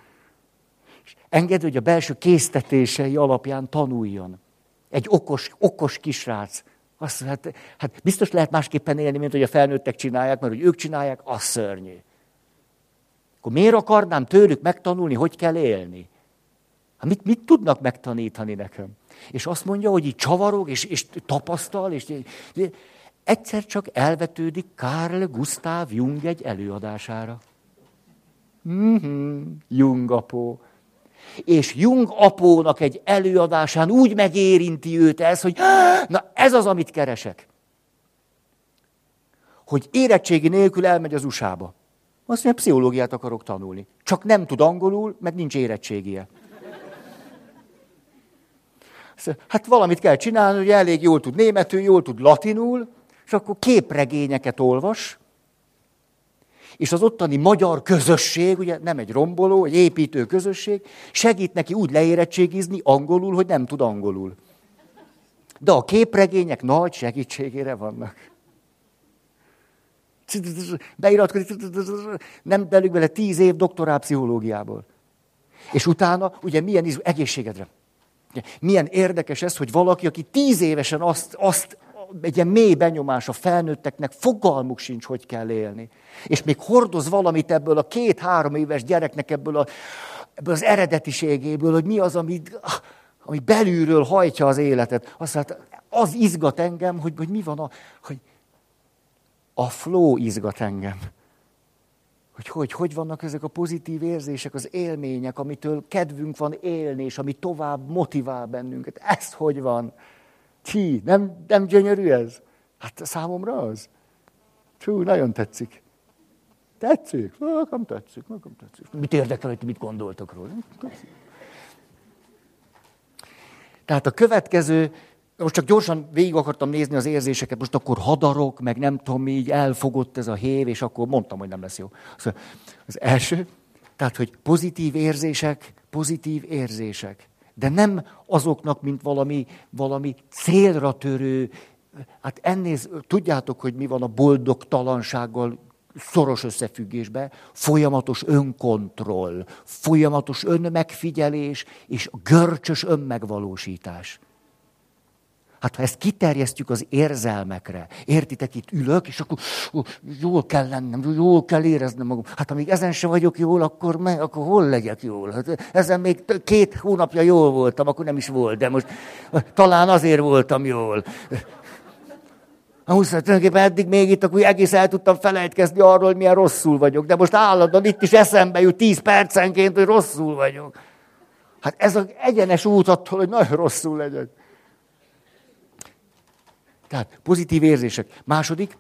És enged, hogy a belső késztetései alapján tanuljon. Egy okos, okos kisrác. Azt, hát, hát biztos lehet másképpen élni, mint hogy a felnőttek csinálják, mert hogy ők csinálják, az szörnyű. Akkor miért akarnám tőlük megtanulni, hogy kell élni? Hát mit, mit tudnak megtanítani nekem? És azt mondja, hogy így csavarog, és, és tapasztal, és, egyszer csak elvetődik Karl Gustav Jung egy előadására. Mm-hmm, Jung apó. És Jung apónak egy előadásán úgy megérinti őt ez, hogy na ez az, amit keresek. Hogy érettségi nélkül elmegy az USA-ba. Azt mondja, pszichológiát akarok tanulni. Csak nem tud angolul, meg nincs érettségie. Hát valamit kell csinálni, hogy elég jól tud németül, jól tud latinul, és akkor képregényeket olvas, és az ottani magyar közösség, ugye nem egy romboló, egy építő közösség, segít neki úgy leérettségizni angolul, hogy nem tud angolul. De a képregények nagy segítségére vannak. Beiratkozik, nem belük bele tíz év doktorál pszichológiából. És utána, ugye milyen izú, egészségedre. Milyen érdekes ez, hogy valaki, aki tíz évesen azt, azt egy ilyen mély benyomás a felnőtteknek, fogalmuk sincs, hogy kell élni. És még hordoz valamit ebből a két-három éves gyereknek, ebből, a, ebből az eredetiségéből, hogy mi az, ami, ami belülről hajtja az életet. Azt hát, az izgat engem, hogy, hogy mi van a, hogy a flow izgat engem hogy, hogy hogy vannak ezek a pozitív érzések, az élmények, amitől kedvünk van élni, és ami tovább motivál bennünket. Ez hogy van? Ti, nem, nem gyönyörű ez? Hát számomra az. Csú, nagyon tetszik. Tetszik? Nekem tetszik, nekem tetszik. Mit érdekel, hogy mit gondoltok róla? Tehát a következő most csak gyorsan végig akartam nézni az érzéseket, most akkor hadarok, meg nem tudom, így elfogott ez a hév, és akkor mondtam, hogy nem lesz jó. Szóval az első, tehát, hogy pozitív érzések, pozitív érzések. De nem azoknak, mint valami, valami célra törő, hát ennél, tudjátok, hogy mi van a boldogtalansággal szoros összefüggésben, folyamatos önkontroll, folyamatos önmegfigyelés és görcsös önmegvalósítás. Hát ha ezt kiterjesztjük az érzelmekre, értitek, itt ülök, és akkor jól kell lennem, jól kell éreznem magam. Hát amíg ezen se vagyok jól, akkor, meg, akkor hol legyek jól? Hát ezen még két hónapja jól voltam, akkor nem is volt, de most talán azért voltam jól. Ahhoz, tulajdonképpen eddig még itt akkor egész el tudtam felejtkezni arról, hogy milyen rosszul vagyok. De most állandóan itt is eszembe jut tíz percenként, hogy rosszul vagyok. Hát ez az egyenes út attól, hogy nagyon rosszul legyek. Tehát pozitív érzések. Második,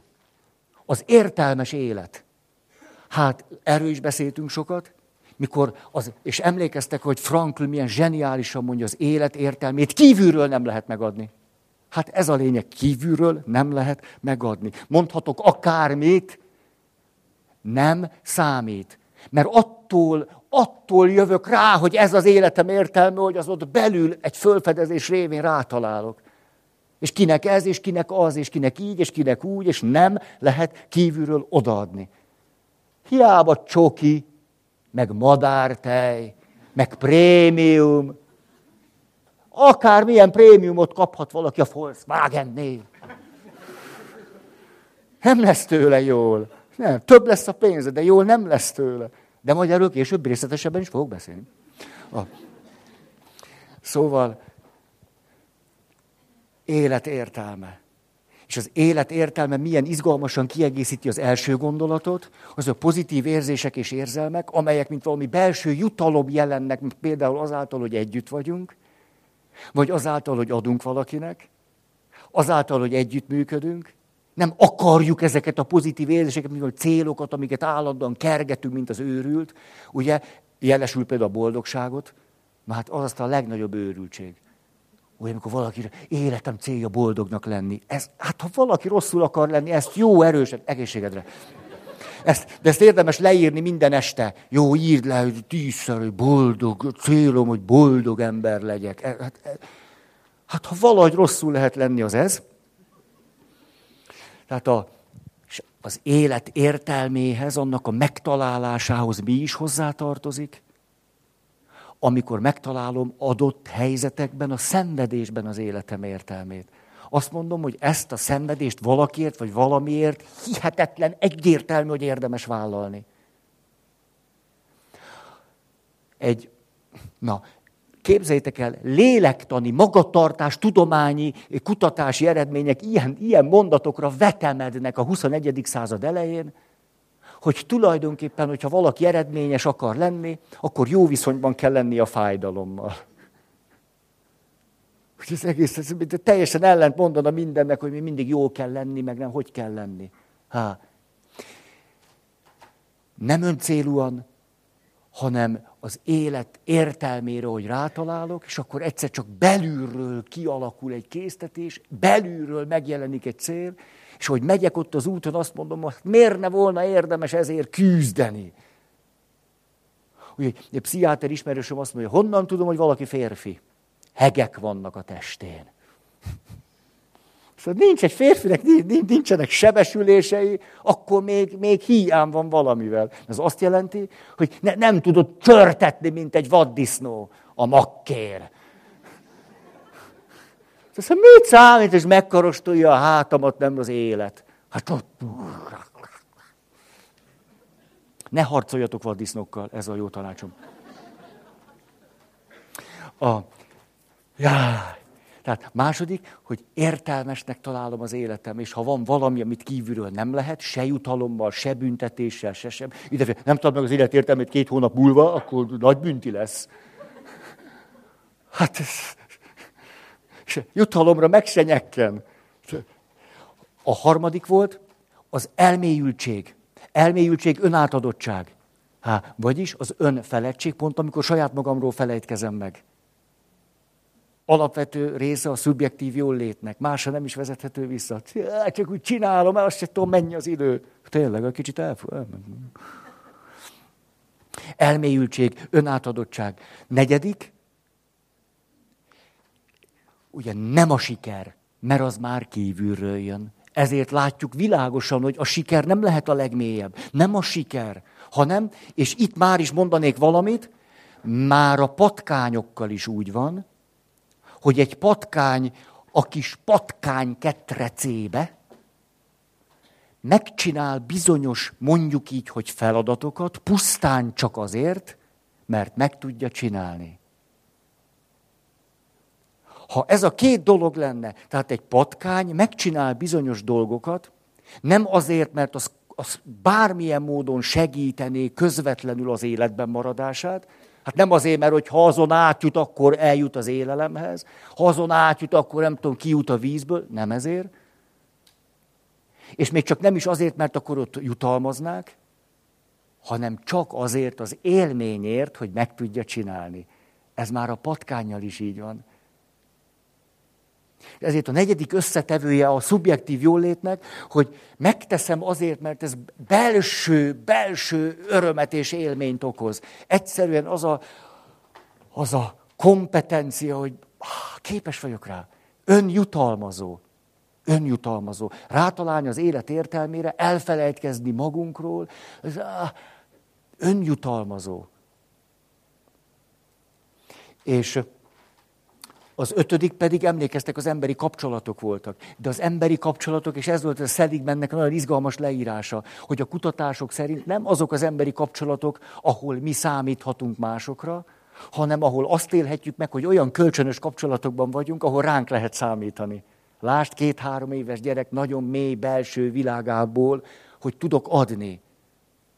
az értelmes élet. Hát erről is beszéltünk sokat, mikor az, és emlékeztek, hogy Frankl milyen zseniálisan mondja, az élet értelmét kívülről nem lehet megadni. Hát ez a lényeg, kívülről nem lehet megadni. Mondhatok akármit, nem számít. Mert attól, attól jövök rá, hogy ez az életem értelme, hogy az ott belül egy fölfedezés révén rátalálok. És kinek ez, és kinek az, és kinek így, és kinek úgy, és nem lehet kívülről odaadni. Hiába csoki, meg madártej, meg prémium. Akármilyen prémiumot kaphat valaki a Volkswagen-nél. Nem lesz tőle jól. Nem, több lesz a pénze, de jól nem lesz tőle. De majd erről később részletesebben is fogok beszélni. A. Szóval, élet értelme. És az élet értelme milyen izgalmasan kiegészíti az első gondolatot, az a pozitív érzések és érzelmek, amelyek mint valami belső jutalom jelennek, például azáltal, hogy együtt vagyunk, vagy azáltal, hogy adunk valakinek, azáltal, hogy együtt működünk, nem akarjuk ezeket a pozitív érzéseket, a célokat, amiket állandóan kergetünk, mint az őrült. Ugye, jelesül például a boldogságot, na hát az aztán a legnagyobb őrültség. Ugye, amikor valaki életem célja boldognak lenni. Ez, hát ha valaki rosszul akar lenni, ezt jó erősen, egészségedre. Ezt, de ezt érdemes leírni minden este. Jó, írd le, hogy tízszer, hogy boldog, célom, hogy boldog ember legyek. E, hát, e, hát ha valahogy rosszul lehet lenni, az ez. Tehát a, az élet értelméhez, annak a megtalálásához mi is hozzátartozik? Amikor megtalálom adott helyzetekben, a szenvedésben az életem értelmét. Azt mondom, hogy ezt a szenvedést valakiért vagy valamiért hihetetlen, egyértelmű, hogy érdemes vállalni. Egy, na, képzeljétek el, lélektani, magatartás, tudományi, kutatási eredmények ilyen, ilyen mondatokra vetemednek a 21. század elején, hogy tulajdonképpen, hogyha valaki eredményes akar lenni, akkor jó viszonyban kell lenni a fájdalommal. Hogy ez egész, ez teljesen ellent mondana mindennek, hogy mi mindig jó kell lenni, meg nem hogy kell lenni. Ha. Nem öncélúan, hanem az élet értelmére, hogy rátalálok, és akkor egyszer csak belülről kialakul egy késztetés, belülről megjelenik egy cél, és hogy megyek ott az úton, azt mondom, hogy miért ne volna érdemes ezért küzdeni. Ugye egy pszichiáter ismerősöm azt mondja, honnan tudom, hogy valaki férfi? Hegek vannak a testén. Szóval nincs egy férfinek, nincsenek sebesülései, akkor még, még hiány van valamivel. Ez azt jelenti, hogy ne, nem tudod törtetni, mint egy vaddisznó a makkér. Szóval mit számít, és megkarostolja a hátamat, nem az élet. Hát ott... Ne harcoljatok vaddisznókkal, ez a jó tanácsom. A, jaj, tehát második, hogy értelmesnek találom az életem, és ha van valami, amit kívülről nem lehet, se jutalommal, se büntetéssel, se sem, ide, nem tudod meg az élet értelmét két hónap múlva, akkor nagy bünti lesz. Hát ez, se, jutalomra meg se nyekken. A harmadik volt az elmélyültség. Elmélyültség, önátadottság. Há, vagyis az önfeledtség, pont amikor saját magamról felejtkezem meg alapvető része a szubjektív jól létnek. Másra nem is vezethető vissza. Csak úgy csinálom, mert azt sem tudom, mennyi az idő. Tényleg, egy kicsit elfog. Elmélyültség, önátadottság. Negyedik, ugye nem a siker, mert az már kívülről jön. Ezért látjuk világosan, hogy a siker nem lehet a legmélyebb. Nem a siker, hanem, és itt már is mondanék valamit, már a patkányokkal is úgy van, hogy egy patkány a kis patkány ketrecébe megcsinál bizonyos, mondjuk így, hogy feladatokat, pusztán csak azért, mert meg tudja csinálni. Ha ez a két dolog lenne, tehát egy patkány megcsinál bizonyos dolgokat, nem azért, mert az, az bármilyen módon segítené közvetlenül az életben maradását, Hát nem azért, mert hogy ha azon átjut, akkor eljut az élelemhez, ha azon átjut, akkor nem tudom, ki jut a vízből, nem ezért, És még csak nem is azért, mert akkor ott jutalmaznák, hanem csak azért az élményért, hogy meg tudja csinálni. Ez már a patkányjal is így van. Ezért a negyedik összetevője a szubjektív jólétnek, hogy megteszem azért, mert ez belső, belső örömet és élményt okoz. Egyszerűen az a, az a kompetencia, hogy képes vagyok rá. Önjutalmazó. Önjutalmazó. Rátalálni az élet értelmére, elfelejtkezni magunkról. Ez, ah, önjutalmazó. És az ötödik pedig emlékeztek, az emberi kapcsolatok voltak. De az emberi kapcsolatok, és ez volt a Seligmannek nagyon izgalmas leírása, hogy a kutatások szerint nem azok az emberi kapcsolatok, ahol mi számíthatunk másokra, hanem ahol azt élhetjük meg, hogy olyan kölcsönös kapcsolatokban vagyunk, ahol ránk lehet számítani. Lásd két-három éves gyerek nagyon mély belső világából, hogy tudok adni.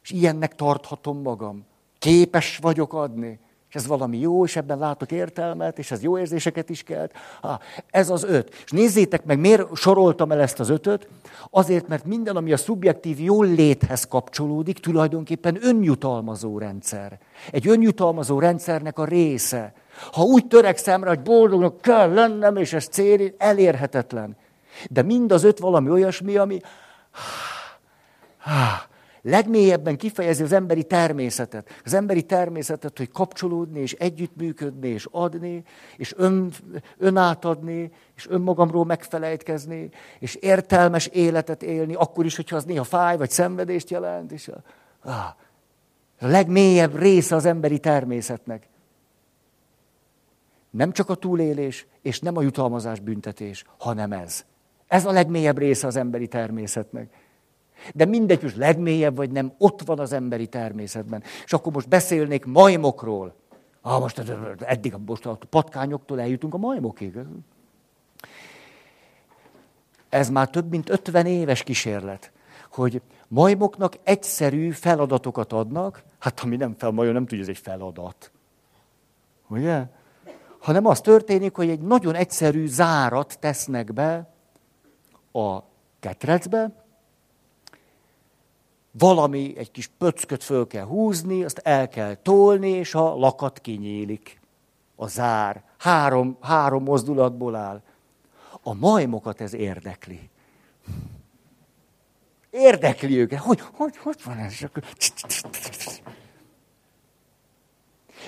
És ilyennek tarthatom magam. Képes vagyok adni és ez valami jó, és ebben látok értelmet, és ez jó érzéseket is kelt. Ha, ez az öt. És nézzétek meg, miért soroltam el ezt az ötöt? Azért, mert minden, ami a szubjektív jól léthez kapcsolódik, tulajdonképpen önjutalmazó rendszer. Egy önjutalmazó rendszernek a része. Ha úgy törekszem rá, hogy boldognak kell lennem, és ez cél, elérhetetlen. De mind az öt valami olyasmi, ami legmélyebben kifejezi az emberi természetet. Az emberi természetet, hogy kapcsolódni, és együttműködni, és adni, és ön, önátadni, és önmagamról megfelejtkezni, és értelmes életet élni, akkor is, hogyha az néha fáj, vagy szenvedést jelent. És a, ah, a legmélyebb része az emberi természetnek. Nem csak a túlélés, és nem a jutalmazás büntetés, hanem ez. Ez a legmélyebb része az emberi természetnek. De mindegy, most legmélyebb vagy nem, ott van az emberi természetben. És akkor most beszélnék majmokról. Ah, most eddig most a patkányoktól eljutunk a majmokig. Ez már több mint 50 éves kísérlet, hogy majmoknak egyszerű feladatokat adnak, hát ami nem fel, majom nem tudja, ez egy feladat. Ugye? Hanem az történik, hogy egy nagyon egyszerű zárat tesznek be a ketrecbe, valami, egy kis pöcköt föl kell húzni, azt el kell tolni, és a lakat kinyílik. A zár. Három, három mozdulatból áll. A majmokat ez érdekli. Érdekli őket. Hogy, hogy, hogy van ez?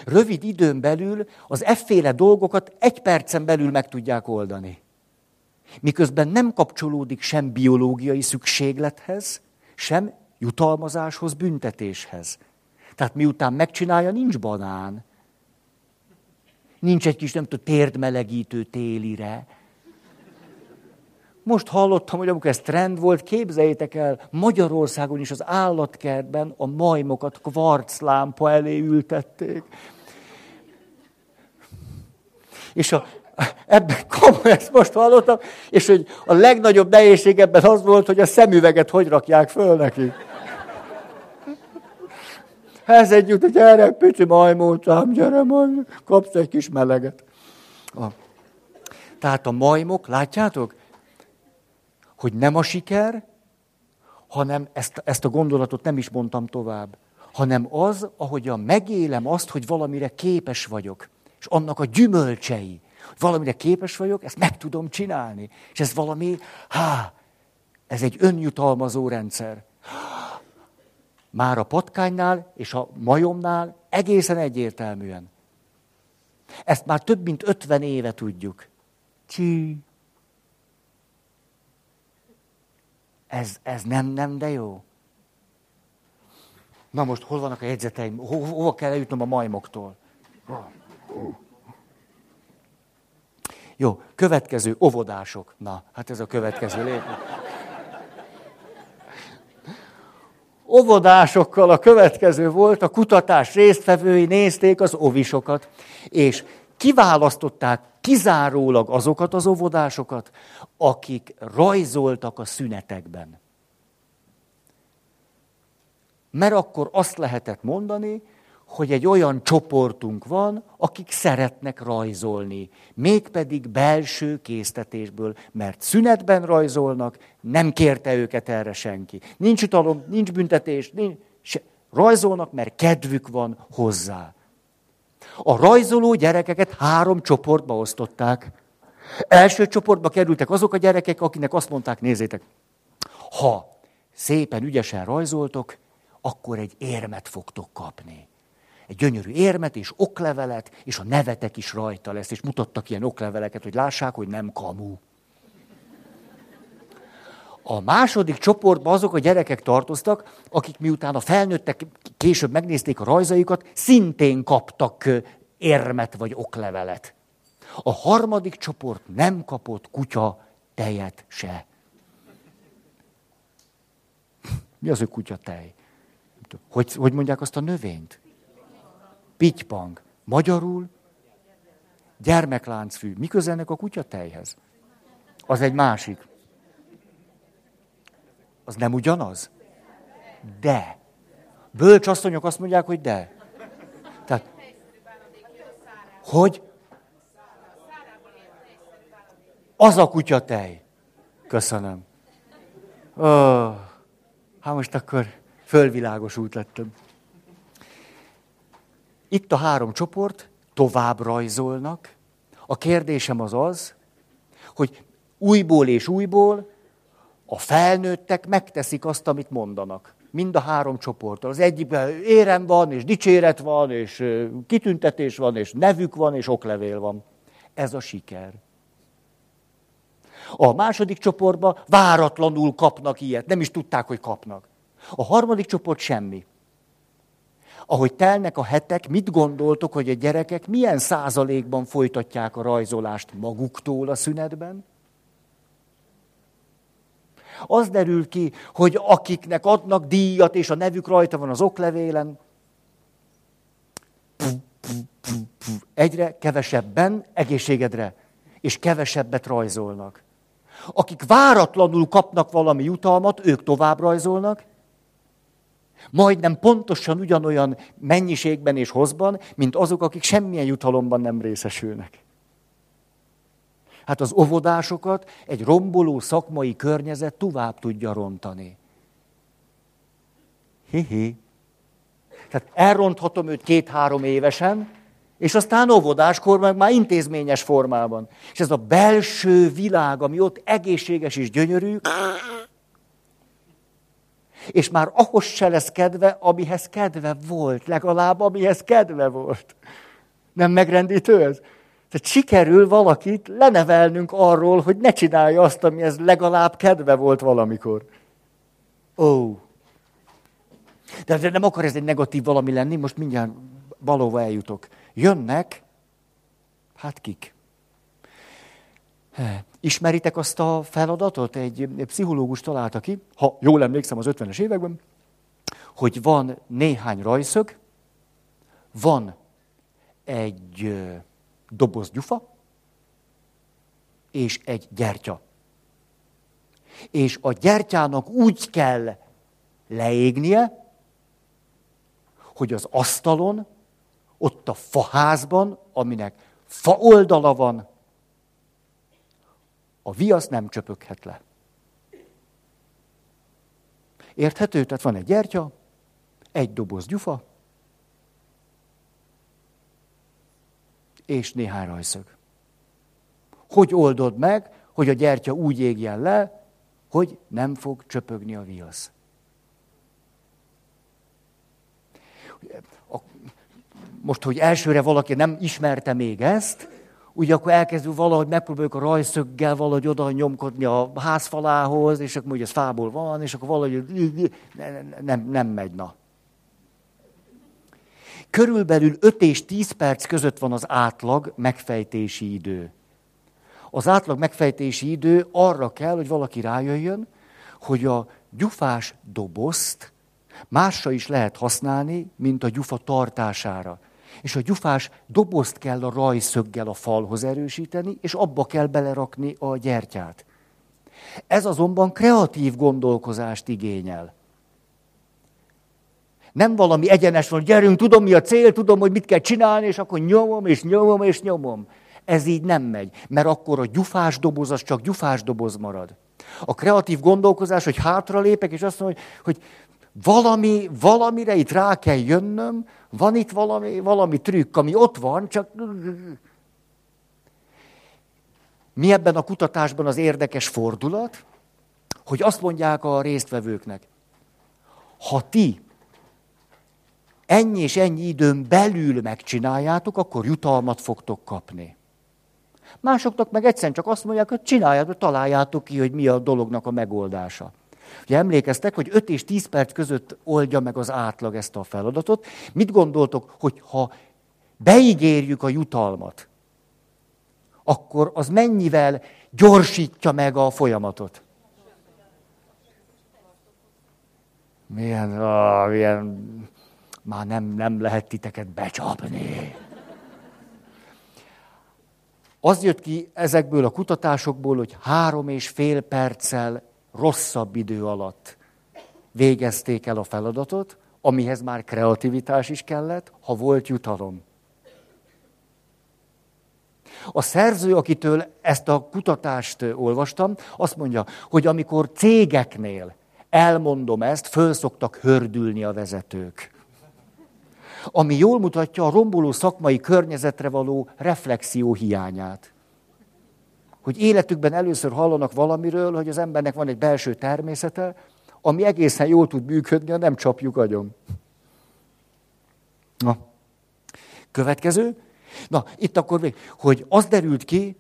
Rövid időn belül az efféle dolgokat egy percen belül meg tudják oldani. Miközben nem kapcsolódik sem biológiai szükséglethez, sem jutalmazáshoz, büntetéshez. Tehát miután megcsinálja, nincs banán. Nincs egy kis, nem tudom, térdmelegítő télire. Most hallottam, hogy amikor ez trend volt, képzeljétek el, Magyarországon is az állatkertben a majmokat kvarclámpa elé ültették. És a, ebben komoly, ezt most hallottam, és hogy a legnagyobb nehézség ebben az volt, hogy a szemüveget hogy rakják föl nekik. Ez együtt, hogy erre pici majmócám, gyere majd, kapsz egy kis meleget. A. Tehát a majmok, látjátok, hogy nem a siker, hanem ezt, ezt a gondolatot nem is mondtam tovább, hanem az, ahogyan megélem azt, hogy valamire képes vagyok, és annak a gyümölcsei, hogy valamire képes vagyok, ezt meg tudom csinálni. És ez valami, há, ez egy önjutalmazó rendszer. Már a patkánynál és a majomnál egészen egyértelműen. Ezt már több mint 50 éve tudjuk. Csí. Ez, ez nem, nem, de jó. Na most hol vannak a jegyzeteim? Ho, hova kell eljutnom a majmoktól? Jó, következő, óvodások. Na, hát ez a következő lépés. Óvodásokkal a következő volt, a kutatás résztvevői nézték az ovisokat, és kiválasztották kizárólag azokat az óvodásokat, akik rajzoltak a szünetekben. Mert akkor azt lehetett mondani, hogy egy olyan csoportunk van, akik szeretnek rajzolni, mégpedig belső késztetésből, mert szünetben rajzolnak, nem kérte őket erre senki. Nincs utalom, nincs büntetés, nincs, se, rajzolnak, mert kedvük van hozzá. A rajzoló gyerekeket három csoportba osztották. Első csoportba kerültek azok a gyerekek, akinek azt mondták, nézzétek, ha szépen, ügyesen rajzoltok, akkor egy érmet fogtok kapni. Egy gyönyörű érmet és oklevelet, és a nevetek is rajta lesz, és mutattak ilyen okleveleket, hogy lássák, hogy nem kamu. A második csoportban azok a gyerekek tartoztak, akik miután a felnőttek később megnézték a rajzaikat, szintén kaptak érmet vagy oklevelet. A harmadik csoport nem kapott kutya tejet se. Mi az, hogy kutya tej? Hogy, hogy mondják azt a növényt? Pitypang. Magyarul? Gyermekláncfű. Mi közelnek a kutya tejhez? Az egy másik. Az nem ugyanaz? De. Bölcs asszonyok azt mondják, hogy de. Tehát, hogy? Az a kutyatej. Köszönöm. Oh, hát most akkor fölvilágosult lettem. Itt a három csoport tovább rajzolnak. A kérdésem az az, hogy újból és újból a felnőttek megteszik azt, amit mondanak. Mind a három csoport. Az egyikben érem van, és dicséret van, és kitüntetés van, és nevük van, és oklevél van. Ez a siker. A második csoportban váratlanul kapnak ilyet, nem is tudták, hogy kapnak. A harmadik csoport semmi. Ahogy telnek a hetek, mit gondoltok, hogy a gyerekek milyen százalékban folytatják a rajzolást maguktól a szünetben? Az derül ki, hogy akiknek adnak díjat, és a nevük rajta van az oklevélen, egyre kevesebben egészségedre, és kevesebbet rajzolnak. Akik váratlanul kapnak valami jutalmat, ők tovább rajzolnak, majdnem pontosan ugyanolyan mennyiségben és hozban, mint azok, akik semmilyen jutalomban nem részesülnek. Hát az óvodásokat egy romboló szakmai környezet tovább tudja rontani. Hihi. Tehát elronthatom őt két-három évesen, és aztán óvodáskor meg már intézményes formában. És ez a belső világ, ami ott egészséges és gyönyörű, és már ahhoz se lesz kedve, amihez kedve volt, legalább amihez kedve volt. Nem megrendítő ez? Tehát sikerül valakit lenevelnünk arról, hogy ne csinálja azt, amihez legalább kedve volt valamikor. Ó. Oh. De nem akar ez egy negatív valami lenni, most mindjárt valóva eljutok. Jönnek, hát kik? Ismeritek azt a feladatot? Egy pszichológus találta ki, ha jól emlékszem az 50-es években, hogy van néhány rajszög, van egy doboz gyufa, és egy gyertya. És a gyertyának úgy kell leégnie, hogy az asztalon, ott a faházban, aminek fa oldala van, a viasz nem csöpöghet le. Érthető? Tehát van egy gyertya, egy doboz gyufa, és néhány rajszög. Hogy oldod meg, hogy a gyertya úgy égjen le, hogy nem fog csöpögni a viasz. Most, hogy elsőre valaki nem ismerte még ezt, ugye akkor elkezdünk valahogy megpróbáljuk a rajszöggel valahogy oda nyomkodni a házfalához, és akkor hogy ez fából van, és akkor valahogy nem, nem, nem megy, na. Körülbelül 5 és 10 perc között van az átlag megfejtési idő. Az átlag megfejtési idő arra kell, hogy valaki rájöjjön, hogy a gyufás dobozt másra is lehet használni, mint a gyufa tartására és a gyufás dobozt kell a rajszöggel a falhoz erősíteni, és abba kell belerakni a gyertyát. Ez azonban kreatív gondolkozást igényel. Nem valami egyenes van, gyerünk, tudom mi a cél, tudom, hogy mit kell csinálni, és akkor nyomom, és nyomom, és nyomom. Ez így nem megy, mert akkor a gyufás doboz az csak gyufás doboz marad. A kreatív gondolkozás, hogy hátralépek, és azt mondom, hogy, hogy valami, valamire itt rá kell jönnöm, van itt valami, valami trükk, ami ott van, csak... Mi ebben a kutatásban az érdekes fordulat, hogy azt mondják a résztvevőknek, ha ti ennyi és ennyi időn belül megcsináljátok, akkor jutalmat fogtok kapni. Másoknak meg egyszerűen csak azt mondják, hogy csináljátok, találjátok ki, hogy mi a dolognak a megoldása. Ugye emlékeztek, hogy 5 és 10 perc között oldja meg az átlag ezt a feladatot. Mit gondoltok, hogy ha beígérjük a jutalmat, akkor az mennyivel gyorsítja meg a folyamatot? Milyen, ah, milyen, már nem, nem lehet titeket becsapni. Az jött ki ezekből a kutatásokból, hogy három és fél perccel rosszabb idő alatt végezték el a feladatot, amihez már kreativitás is kellett, ha volt jutalom. A szerző, akitől ezt a kutatást olvastam, azt mondja, hogy amikor cégeknél elmondom ezt, föl szoktak hördülni a vezetők. Ami jól mutatja a romboló szakmai környezetre való reflexió hiányát hogy életükben először hallanak valamiről, hogy az embernek van egy belső természete, ami egészen jól tud működni, ha nem csapjuk agyon. Na, következő. Na, itt akkor még, hogy az derült ki,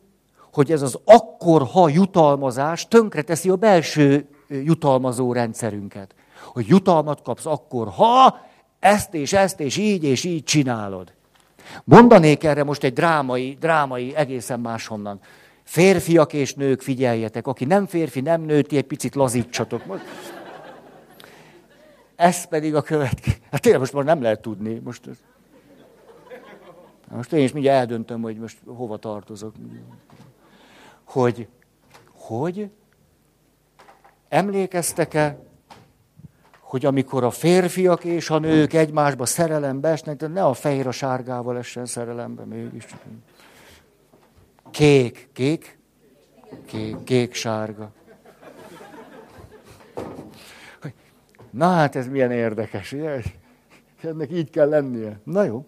hogy ez az akkor, ha jutalmazás tönkreteszi a belső jutalmazó rendszerünket. Hogy jutalmat kapsz akkor, ha ezt és ezt és így és így csinálod. Mondanék erre most egy drámai, drámai egészen máshonnan. Férfiak és nők, figyeljetek, aki nem férfi, nem nő, ti egy picit lazítsatok. Ez pedig a következő. Hát tényleg most már nem lehet tudni. Most, most én is mindjárt eldöntöm, hogy most hova tartozok. Hogy, hogy emlékeztek-e, hogy amikor a férfiak és a nők egymásba szerelembe esnek, de ne a fehér a sárgával essen szerelembe mégis. Kék, kék, kék, kék, sárga. Na hát ez milyen érdekes, ugye? Ennek így kell lennie. Na jó.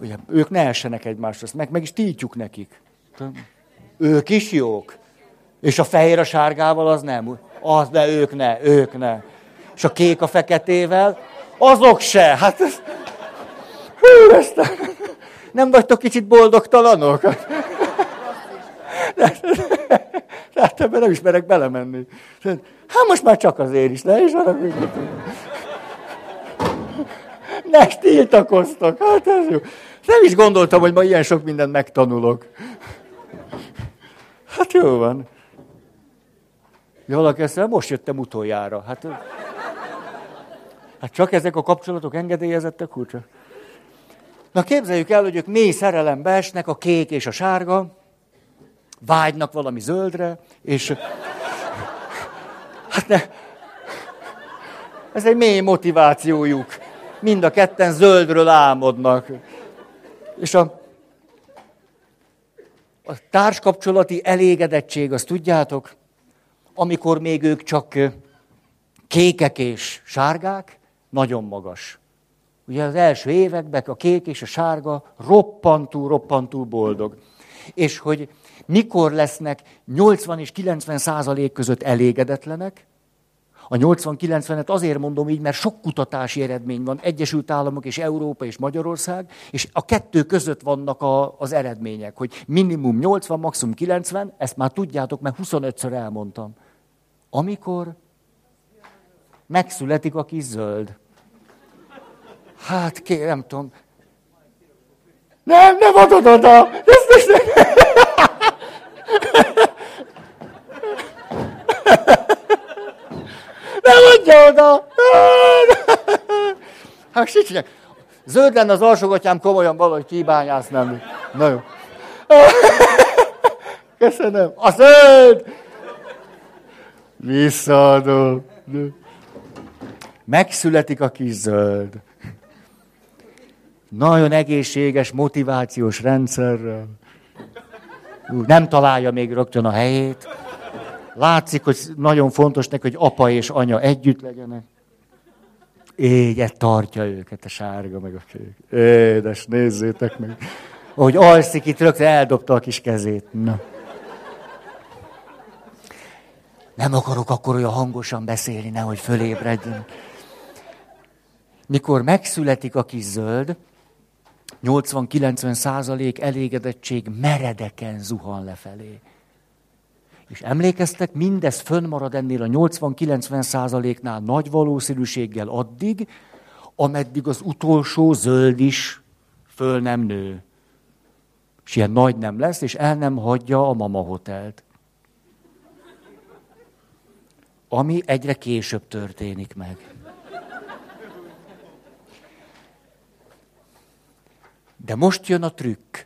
Ugye, ők ne essenek egymásra, meg, meg is tiltjuk nekik. Ők is jók. És a fehér a sárgával az nem. Az ne, ők ne, ők ne. És a kék a feketével, azok se. Hát ez... Hú, ezt. Nem vagytok kicsit boldogtalanok? Hát ebben nem ismerek belemenni. Hát most már csak azért is, ne is haragudj. Ne tiltakoztok, hát ez jó. Nem is gondoltam, hogy ma ilyen sok mindent megtanulok. Hát jó van. Ja, valaki most jöttem utoljára. Hát, hát csak ezek a kapcsolatok engedélyezettek, kurcsa. Na képzeljük el, hogy ők mély szerelembe esnek, a kék és a sárga, vágynak valami zöldre, és hát ne, ez egy mély motivációjuk. Mind a ketten zöldről álmodnak. És a, a társkapcsolati elégedettség, azt tudjátok, amikor még ők csak kékek és sárgák, nagyon magas. Ugye az első években a kék és a sárga roppantú, roppantú boldog. És hogy mikor lesznek 80 és 90 százalék között elégedetlenek, a 80-90-et azért mondom így, mert sok kutatási eredmény van, Egyesült Államok és Európa és Magyarország, és a kettő között vannak a, az eredmények, hogy minimum 80, maximum 90, ezt már tudjátok, mert 25-ször elmondtam. Amikor megszületik a kis zöld. Hát kérem, nem tudom. Nem, nem adod oda! Ezt, ezt, ezt. Nem adja oda! Hát mit Zöld lenne az alsógatyám, komolyan valahogy kibányásznám. Na jó. Köszönöm. A zöld! Visszaadom. Megszületik a kis zöld. Nagyon egészséges, motivációs rendszerrel. Nem találja még rögtön a helyét. Látszik, hogy nagyon fontos neki, hogy apa és anya együtt legyenek. Égyet tartja őket a sárga meg a kék. Édes, nézzétek meg. Ahogy alszik, itt rögtön eldobta a kis kezét. Na. Nem akarok akkor olyan hangosan beszélni, nehogy fölébredjen. Mikor megszületik a kis zöld, 80-90 százalék elégedettség meredeken zuhan lefelé. És emlékeztek, mindez fönnmarad ennél a 80-90 százaléknál nagy valószínűséggel addig, ameddig az utolsó zöld is föl nem nő. És ilyen nagy nem lesz, és el nem hagyja a mama hotelt. Ami egyre később történik meg. De most jön a trükk.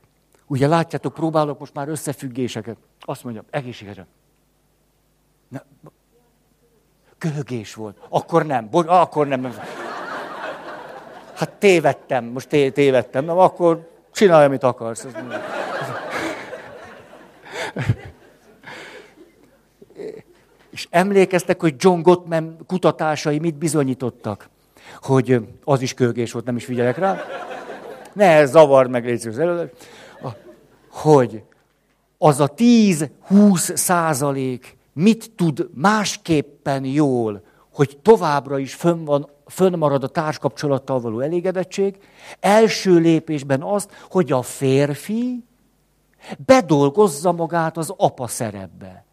Ugye látjátok, próbálok most már összefüggéseket. Azt mondjam, egészségedre. Ne, köhögés volt. Akkor nem. Bo- akkor nem. Hát tévedtem, most té- tévedtem. Na, akkor csinálj, amit akarsz. És emlékeztek, hogy John Gottman kutatásai mit bizonyítottak? Hogy az is köhögés volt, nem is figyelek rá. Ne zavard meg, légy az. Hogy az a 10-20 százalék mit tud másképpen jól, hogy továbbra is fönn, van, fönn marad a társkapcsolattal való elégedettség. Első lépésben azt, hogy a férfi bedolgozza magát az apa szerepbe.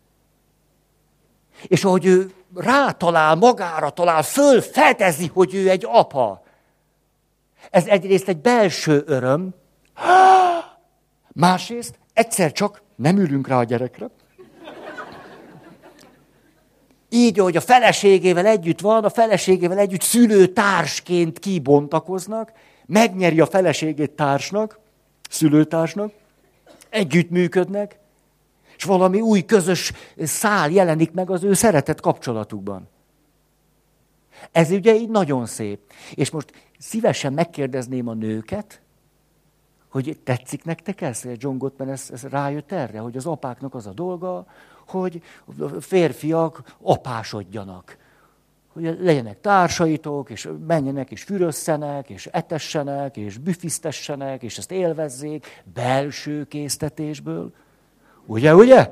És ahogy ő rátalál, magára talál, fölfedezi, hogy ő egy apa. Ez egyrészt egy belső öröm, másrészt egyszer csak nem ülünk rá a gyerekre. Így, hogy a feleségével együtt van, a feleségével együtt szülőtársként kibontakoznak, megnyeri a feleségét társnak, szülőtársnak, együttműködnek, és valami új közös szál jelenik meg az ő szeretett kapcsolatukban. Ez ugye így nagyon szép. És most szívesen megkérdezném a nőket, hogy tetszik nektek ez? John Gottman ez, ez rájött erre, hogy az apáknak az a dolga, hogy férfiak apásodjanak. Hogy legyenek társaitok, és menjenek, és fürösszenek, és etessenek, és büfisztessenek, és ezt élvezzék belső késztetésből. Ugye, ugye?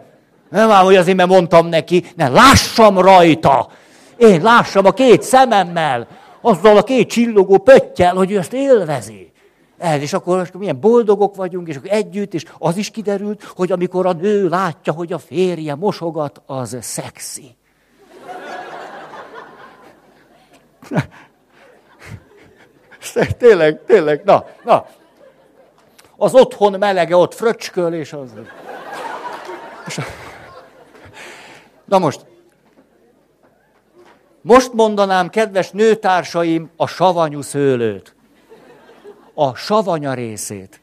Nem ám, hogy azért, mert mondtam neki, ne, lássam rajta. Én lássam a két szememmel, azzal a két csillogó pöttyel, hogy ő ezt élvezi. Ez, és akkor most milyen boldogok vagyunk, és akkor együtt, és az is kiderült, hogy amikor a nő látja, hogy a férje mosogat, az szexi. <laughs> tényleg, tényleg, na, na. Az otthon melege ott fröcsköl, és az... Na most, most mondanám, kedves nőtársaim, a savanyú szőlőt. A savanya részét.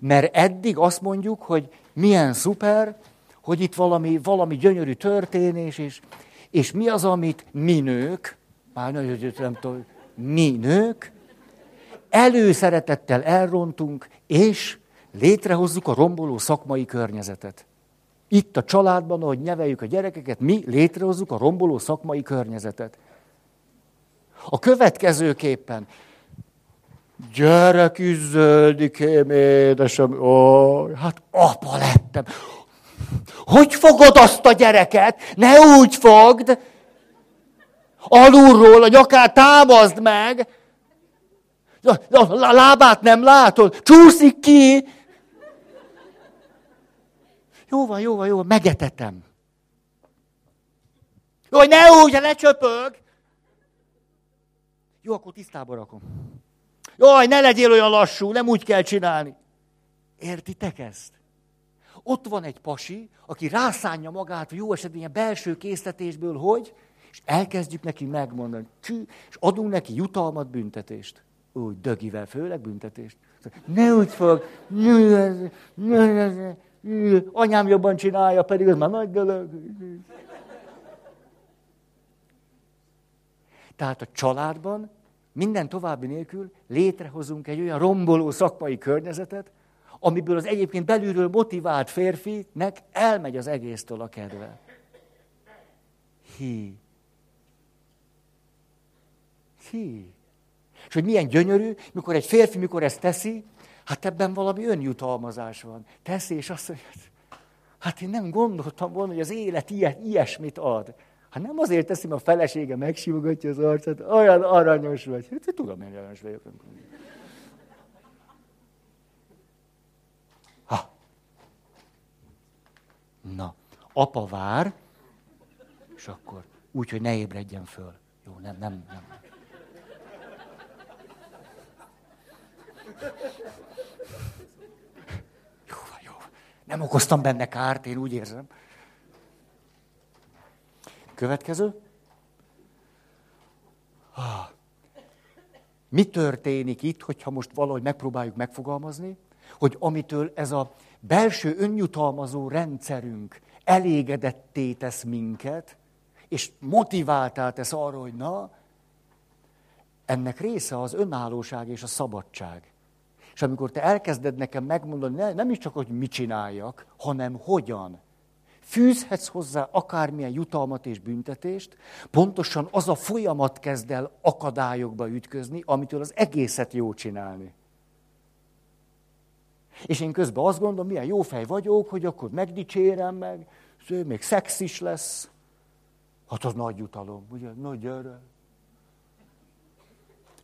Mert eddig azt mondjuk, hogy milyen szuper, hogy itt valami, valami gyönyörű történés, és, és mi az, amit mi nők, már nagyon nem tudom, mi nők, előszeretettel elrontunk, és létrehozzuk a romboló szakmai környezetet. Itt a családban, ahogy neveljük a gyerekeket, mi létrehozzuk a romboló szakmai környezetet. A következőképpen, gyerek is zöldikém, édesem, ó, hát apa lettem. Hogy fogod azt a gyereket? Ne úgy fogd! Alulról a nyakát támaszd meg! A lábát nem látod? Csúszik ki! Jó van, jó van, jó van, megetetem. Jó, hogy ne úgy, lecsöpög. Jó, akkor tisztába rakom. Jaj, ne legyél olyan lassú, nem úgy kell csinálni. Értitek ezt? Ott van egy pasi, aki rászánja magát, jó esetben ilyen belső késztetésből, hogy, és elkezdjük neki megmondani, és adunk neki jutalmat, büntetést. Úgy, dögivel főleg büntetést. Ne úgy fog, ne, ne, ne, ne, anyám jobban csinálja, pedig az már nagy dolog. Tehát a családban minden további nélkül létrehozunk egy olyan romboló szakmai környezetet, amiből az egyébként belülről motivált férfinek elmegy az egésztől a kedve. Hi. Hi. És hogy milyen gyönyörű, mikor egy férfi, mikor ezt teszi, hát ebben valami önjutalmazás van. Teszi, és azt mondja, hát én nem gondoltam volna, hogy az élet ilyet, ilyesmit ad. Hát nem azért teszi, a felesége megsimogatja az arcát, olyan aranyos vagy. Hát tudom, én aranyos vagyok. Ha. Na, apa vár, és akkor úgy, hogy ne ébredjen föl. Jó, nem, nem, nem. Jó, jó. Nem okoztam benne kárt, én úgy érzem. Következő. Mi történik itt, hogyha most valahogy megpróbáljuk megfogalmazni, hogy amitől ez a belső önjutalmazó rendszerünk elégedetté tesz minket, és motiváltá tesz arra, hogy na, ennek része az önállóság és a szabadság. És amikor te elkezded nekem megmondani, ne, nem is csak, hogy mit csináljak, hanem hogyan, fűzhetsz hozzá akármilyen jutalmat és büntetést, pontosan az a folyamat kezd el akadályokba ütközni, amitől az egészet jó csinálni. És én közben azt gondolom, milyen jó fej vagyok, hogy akkor megdicsérem meg, ő még szex is lesz. Hát az nagy jutalom, ugye? Nagy gyere.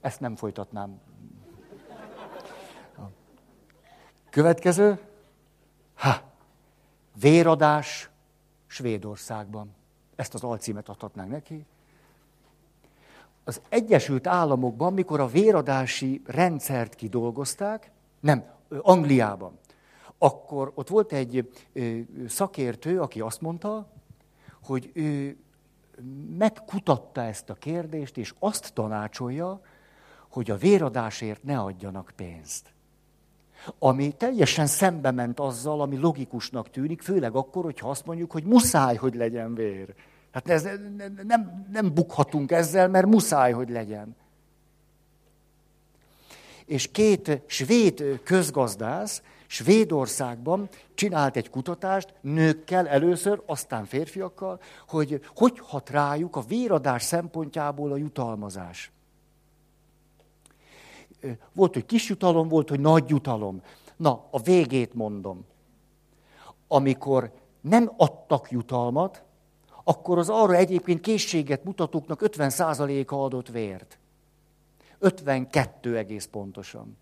Ezt nem folytatnám. Következő. Ha, véradás Svédországban. Ezt az alcímet adhatnánk neki. Az Egyesült Államokban, mikor a véradási rendszert kidolgozták, nem, Angliában, akkor ott volt egy szakértő, aki azt mondta, hogy ő megkutatta ezt a kérdést, és azt tanácsolja, hogy a véradásért ne adjanak pénzt. Ami teljesen szembe ment azzal, ami logikusnak tűnik, főleg akkor, hogyha azt mondjuk, hogy muszáj, hogy legyen vér. Hát ez, nem, nem bukhatunk ezzel, mert muszáj, hogy legyen. És két svéd közgazdász Svédországban csinált egy kutatást nőkkel először, aztán férfiakkal, hogy hogy hat rájuk a véradás szempontjából a jutalmazás. Volt, hogy kis jutalom, volt, hogy nagy jutalom. Na, a végét mondom. Amikor nem adtak jutalmat, akkor az arra egyébként készséget mutatóknak 50%-a adott vért. 52 egész pontosan.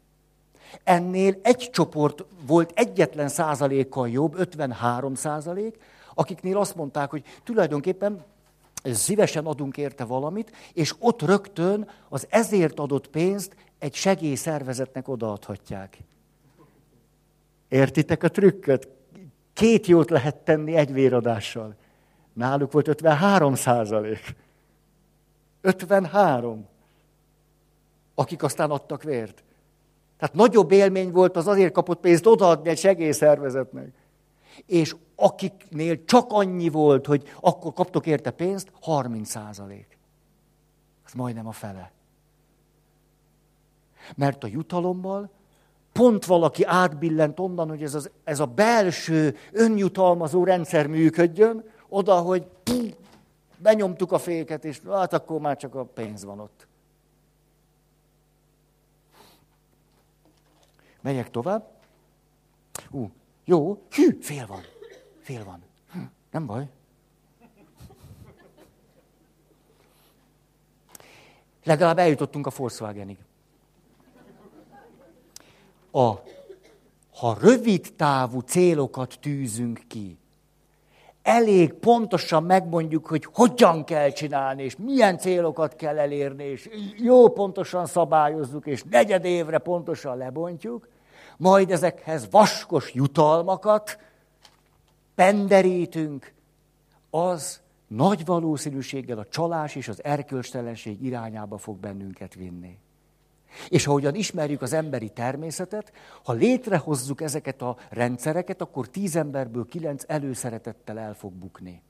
Ennél egy csoport volt egyetlen százalékkal jobb, 53 százalék, akiknél azt mondták, hogy tulajdonképpen szívesen adunk érte valamit, és ott rögtön az ezért adott pénzt egy segélyszervezetnek odaadhatják. Értitek a trükköt? Két jót lehet tenni egy véradással. Náluk volt 53 százalék. 53. Akik aztán adtak vért. Tehát nagyobb élmény volt az azért kapott pénzt odaadni egy segélyszervezetnek. És akiknél csak annyi volt, hogy akkor kaptok érte pénzt, 30 százalék. Ez majdnem a fele. Mert a jutalommal pont valaki átbillent onnan, hogy ez, az, ez a belső önjutalmazó rendszer működjön, oda, hogy pff, benyomtuk a féket, és hát akkor már csak a pénz van ott. Megyek tovább. Ú, jó, hű, fél van. Fél van. Hm, nem baj. Legalább eljutottunk a Volkswagenig. A, ha rövid távú célokat tűzünk ki, elég pontosan megmondjuk, hogy hogyan kell csinálni, és milyen célokat kell elérni, és jó pontosan szabályozzuk, és negyed évre pontosan lebontjuk, majd ezekhez vaskos jutalmakat penderítünk, az nagy valószínűséggel a csalás és az erkölcstelenség irányába fog bennünket vinni. És ahogyan ismerjük az emberi természetet, ha létrehozzuk ezeket a rendszereket, akkor tíz emberből kilenc előszeretettel el fog bukni.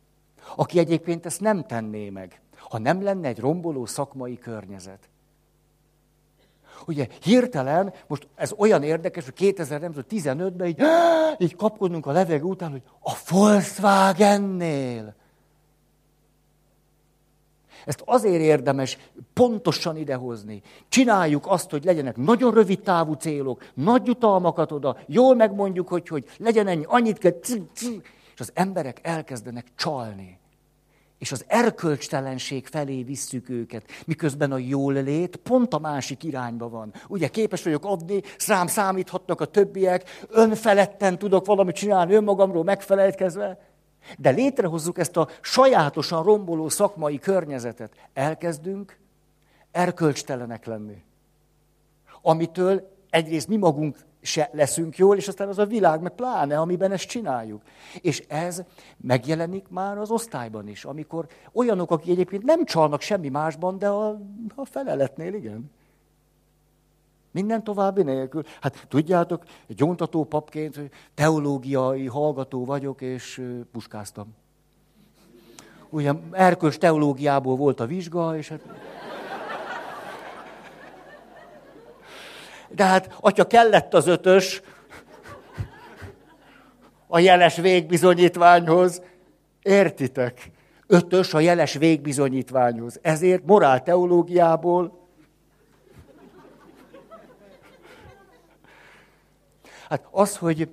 aki egyébként ezt nem tenné meg, ha nem lenne egy romboló szakmai környezet. Ugye hirtelen, most ez olyan érdekes, hogy 2015-ben így, így kapkodnunk a levegő után, hogy a Volkswagennél. Ezt azért érdemes pontosan idehozni. Csináljuk azt, hogy legyenek nagyon rövid távú célok, nagy jutalmakat oda, jól megmondjuk, hogy, hogy legyen ennyi, annyit kell, és az emberek elkezdenek csalni és az erkölcstelenség felé visszük őket, miközben a jól lét pont a másik irányba van. Ugye képes vagyok adni, rám számíthatnak a többiek, önfeledten tudok valamit csinálni önmagamról megfelelkezve, de létrehozzuk ezt a sajátosan romboló szakmai környezetet. Elkezdünk erkölcstelenek lenni. Amitől egyrészt mi magunk se leszünk jól, és aztán az a világ, meg pláne, amiben ezt csináljuk. És ez megjelenik már az osztályban is, amikor olyanok, akik egyébként nem csalnak semmi másban, de a, a feleletnél igen. Minden további nélkül. Hát tudjátok, gyóntató papként teológiai hallgató vagyok, és puskáztam. Ugye erkös teológiából volt a vizsga, és hát... De hát, atya kellett az ötös a jeles végbizonyítványhoz. Értitek? Ötös a jeles végbizonyítványhoz. Ezért morál Hát az, hogy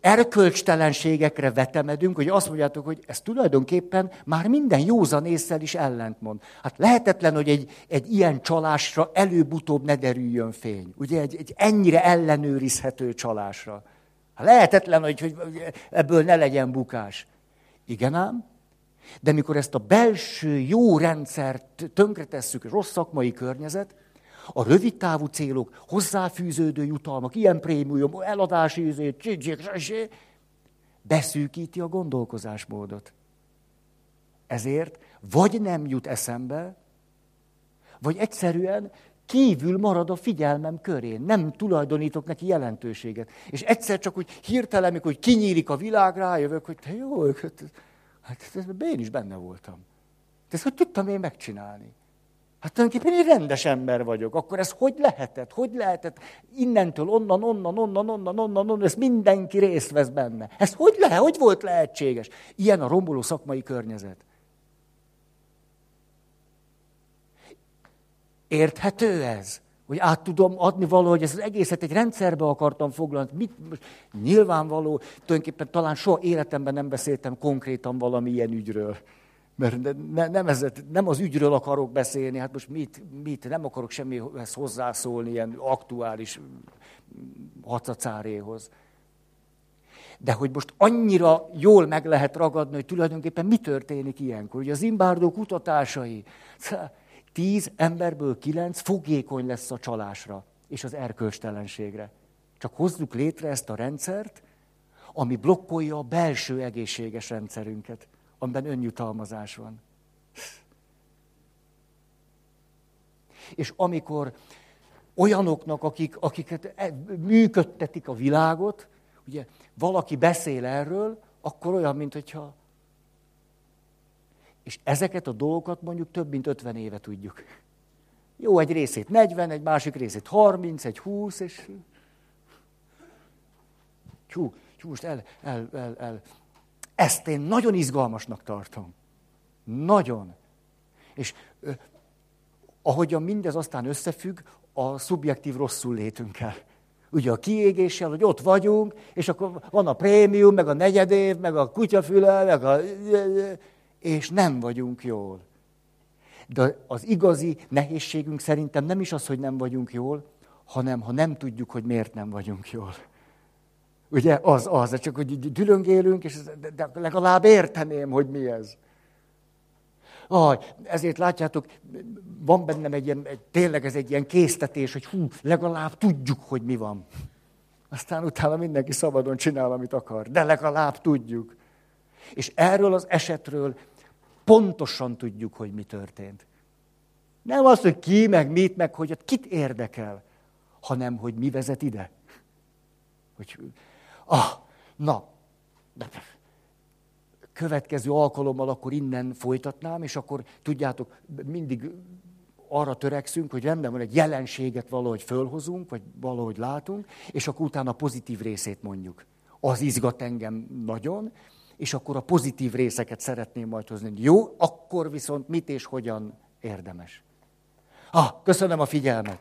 erkölcstelenségekre vetemedünk, hogy azt mondjátok, hogy ez tulajdonképpen már minden józan észsel is ellentmond. Hát lehetetlen, hogy egy, egy ilyen csalásra előbb-utóbb ne derüljön fény. Ugye egy, egy ennyire ellenőrizhető csalásra. Hát lehetetlen, hogy, hogy ebből ne legyen bukás. Igen ám, de mikor ezt a belső jó rendszert tönkretesszük, rossz szakmai környezet, a rövid távú célok, hozzáfűződő jutalmak, ilyen prémium, eladási üzét, beszűkíti a gondolkozásmódot. Ezért vagy nem jut eszembe, vagy egyszerűen kívül marad a figyelmem körén. Nem tulajdonítok neki jelentőséget. És egyszer csak úgy hirtelen, mikor kinyílik a világ, rájövök, hogy te jó, hát, hát én is benne voltam. De ezt hogy tudtam én megcsinálni? Hát tulajdonképpen egy rendes ember vagyok. Akkor ez hogy lehetett? Hogy lehetett innentől, onnan, onnan, onnan, onnan, onnan, onnan, ez mindenki részt vesz benne. Ez hogy lehet? Hogy volt lehetséges? Ilyen a romboló szakmai környezet. Érthető ez? Hogy át tudom adni valahogy, ezt az egészet egy rendszerbe akartam foglalni. Mit, nyilvánvaló, tulajdonképpen talán soha életemben nem beszéltem konkrétan valami ilyen ügyről mert ne, nem, ez, nem az ügyről akarok beszélni, hát most mit, mit nem akarok semmihez hozzászólni ilyen aktuális hacacáréhoz. De hogy most annyira jól meg lehet ragadni, hogy tulajdonképpen mi történik ilyenkor. Ugye az imbárdó kutatásai, tíz emberből kilenc fogékony lesz a csalásra és az erkölcstelenségre. Csak hozzuk létre ezt a rendszert, ami blokkolja a belső egészséges rendszerünket amiben önjutalmazás van. És amikor olyanoknak, akik, akiket e, működtetik a világot, ugye valaki beszél erről, akkor olyan, mint hogyha... És ezeket a dolgokat mondjuk több mint 50 éve tudjuk. Jó, egy részét 40, egy másik részét 30, egy 20, és... Csú, csú, most el, el, el, el ezt én nagyon izgalmasnak tartom. Nagyon. És ahogyan mindez aztán összefügg a szubjektív rosszul létünkkel. Ugye a kiégéssel, hogy ott vagyunk, és akkor van a prémium, meg a negyedév, meg a kutyafüle, meg a... és nem vagyunk jól. De az igazi nehézségünk szerintem nem is az, hogy nem vagyunk jól, hanem ha nem tudjuk, hogy miért nem vagyunk jól. Ugye az, az, csak hogy dülöngélünk, és de legalább érteném, hogy mi ez. Ah, ezért látjátok, van bennem egy ilyen, tényleg ez egy ilyen késztetés, hogy hú, legalább tudjuk, hogy mi van. Aztán utána mindenki szabadon csinál, amit akar. De legalább tudjuk. És erről az esetről pontosan tudjuk, hogy mi történt. Nem az, hogy ki, meg mit, meg hogy kit érdekel, hanem hogy mi vezet ide. Hogy Ah, na, következő alkalommal akkor innen folytatnám, és akkor tudjátok, mindig arra törekszünk, hogy rendben van, egy jelenséget valahogy fölhozunk, vagy valahogy látunk, és akkor utána a pozitív részét mondjuk. Az izgat engem nagyon, és akkor a pozitív részeket szeretném majd hozni. Jó, akkor viszont mit és hogyan érdemes. Ah, köszönöm a figyelmet!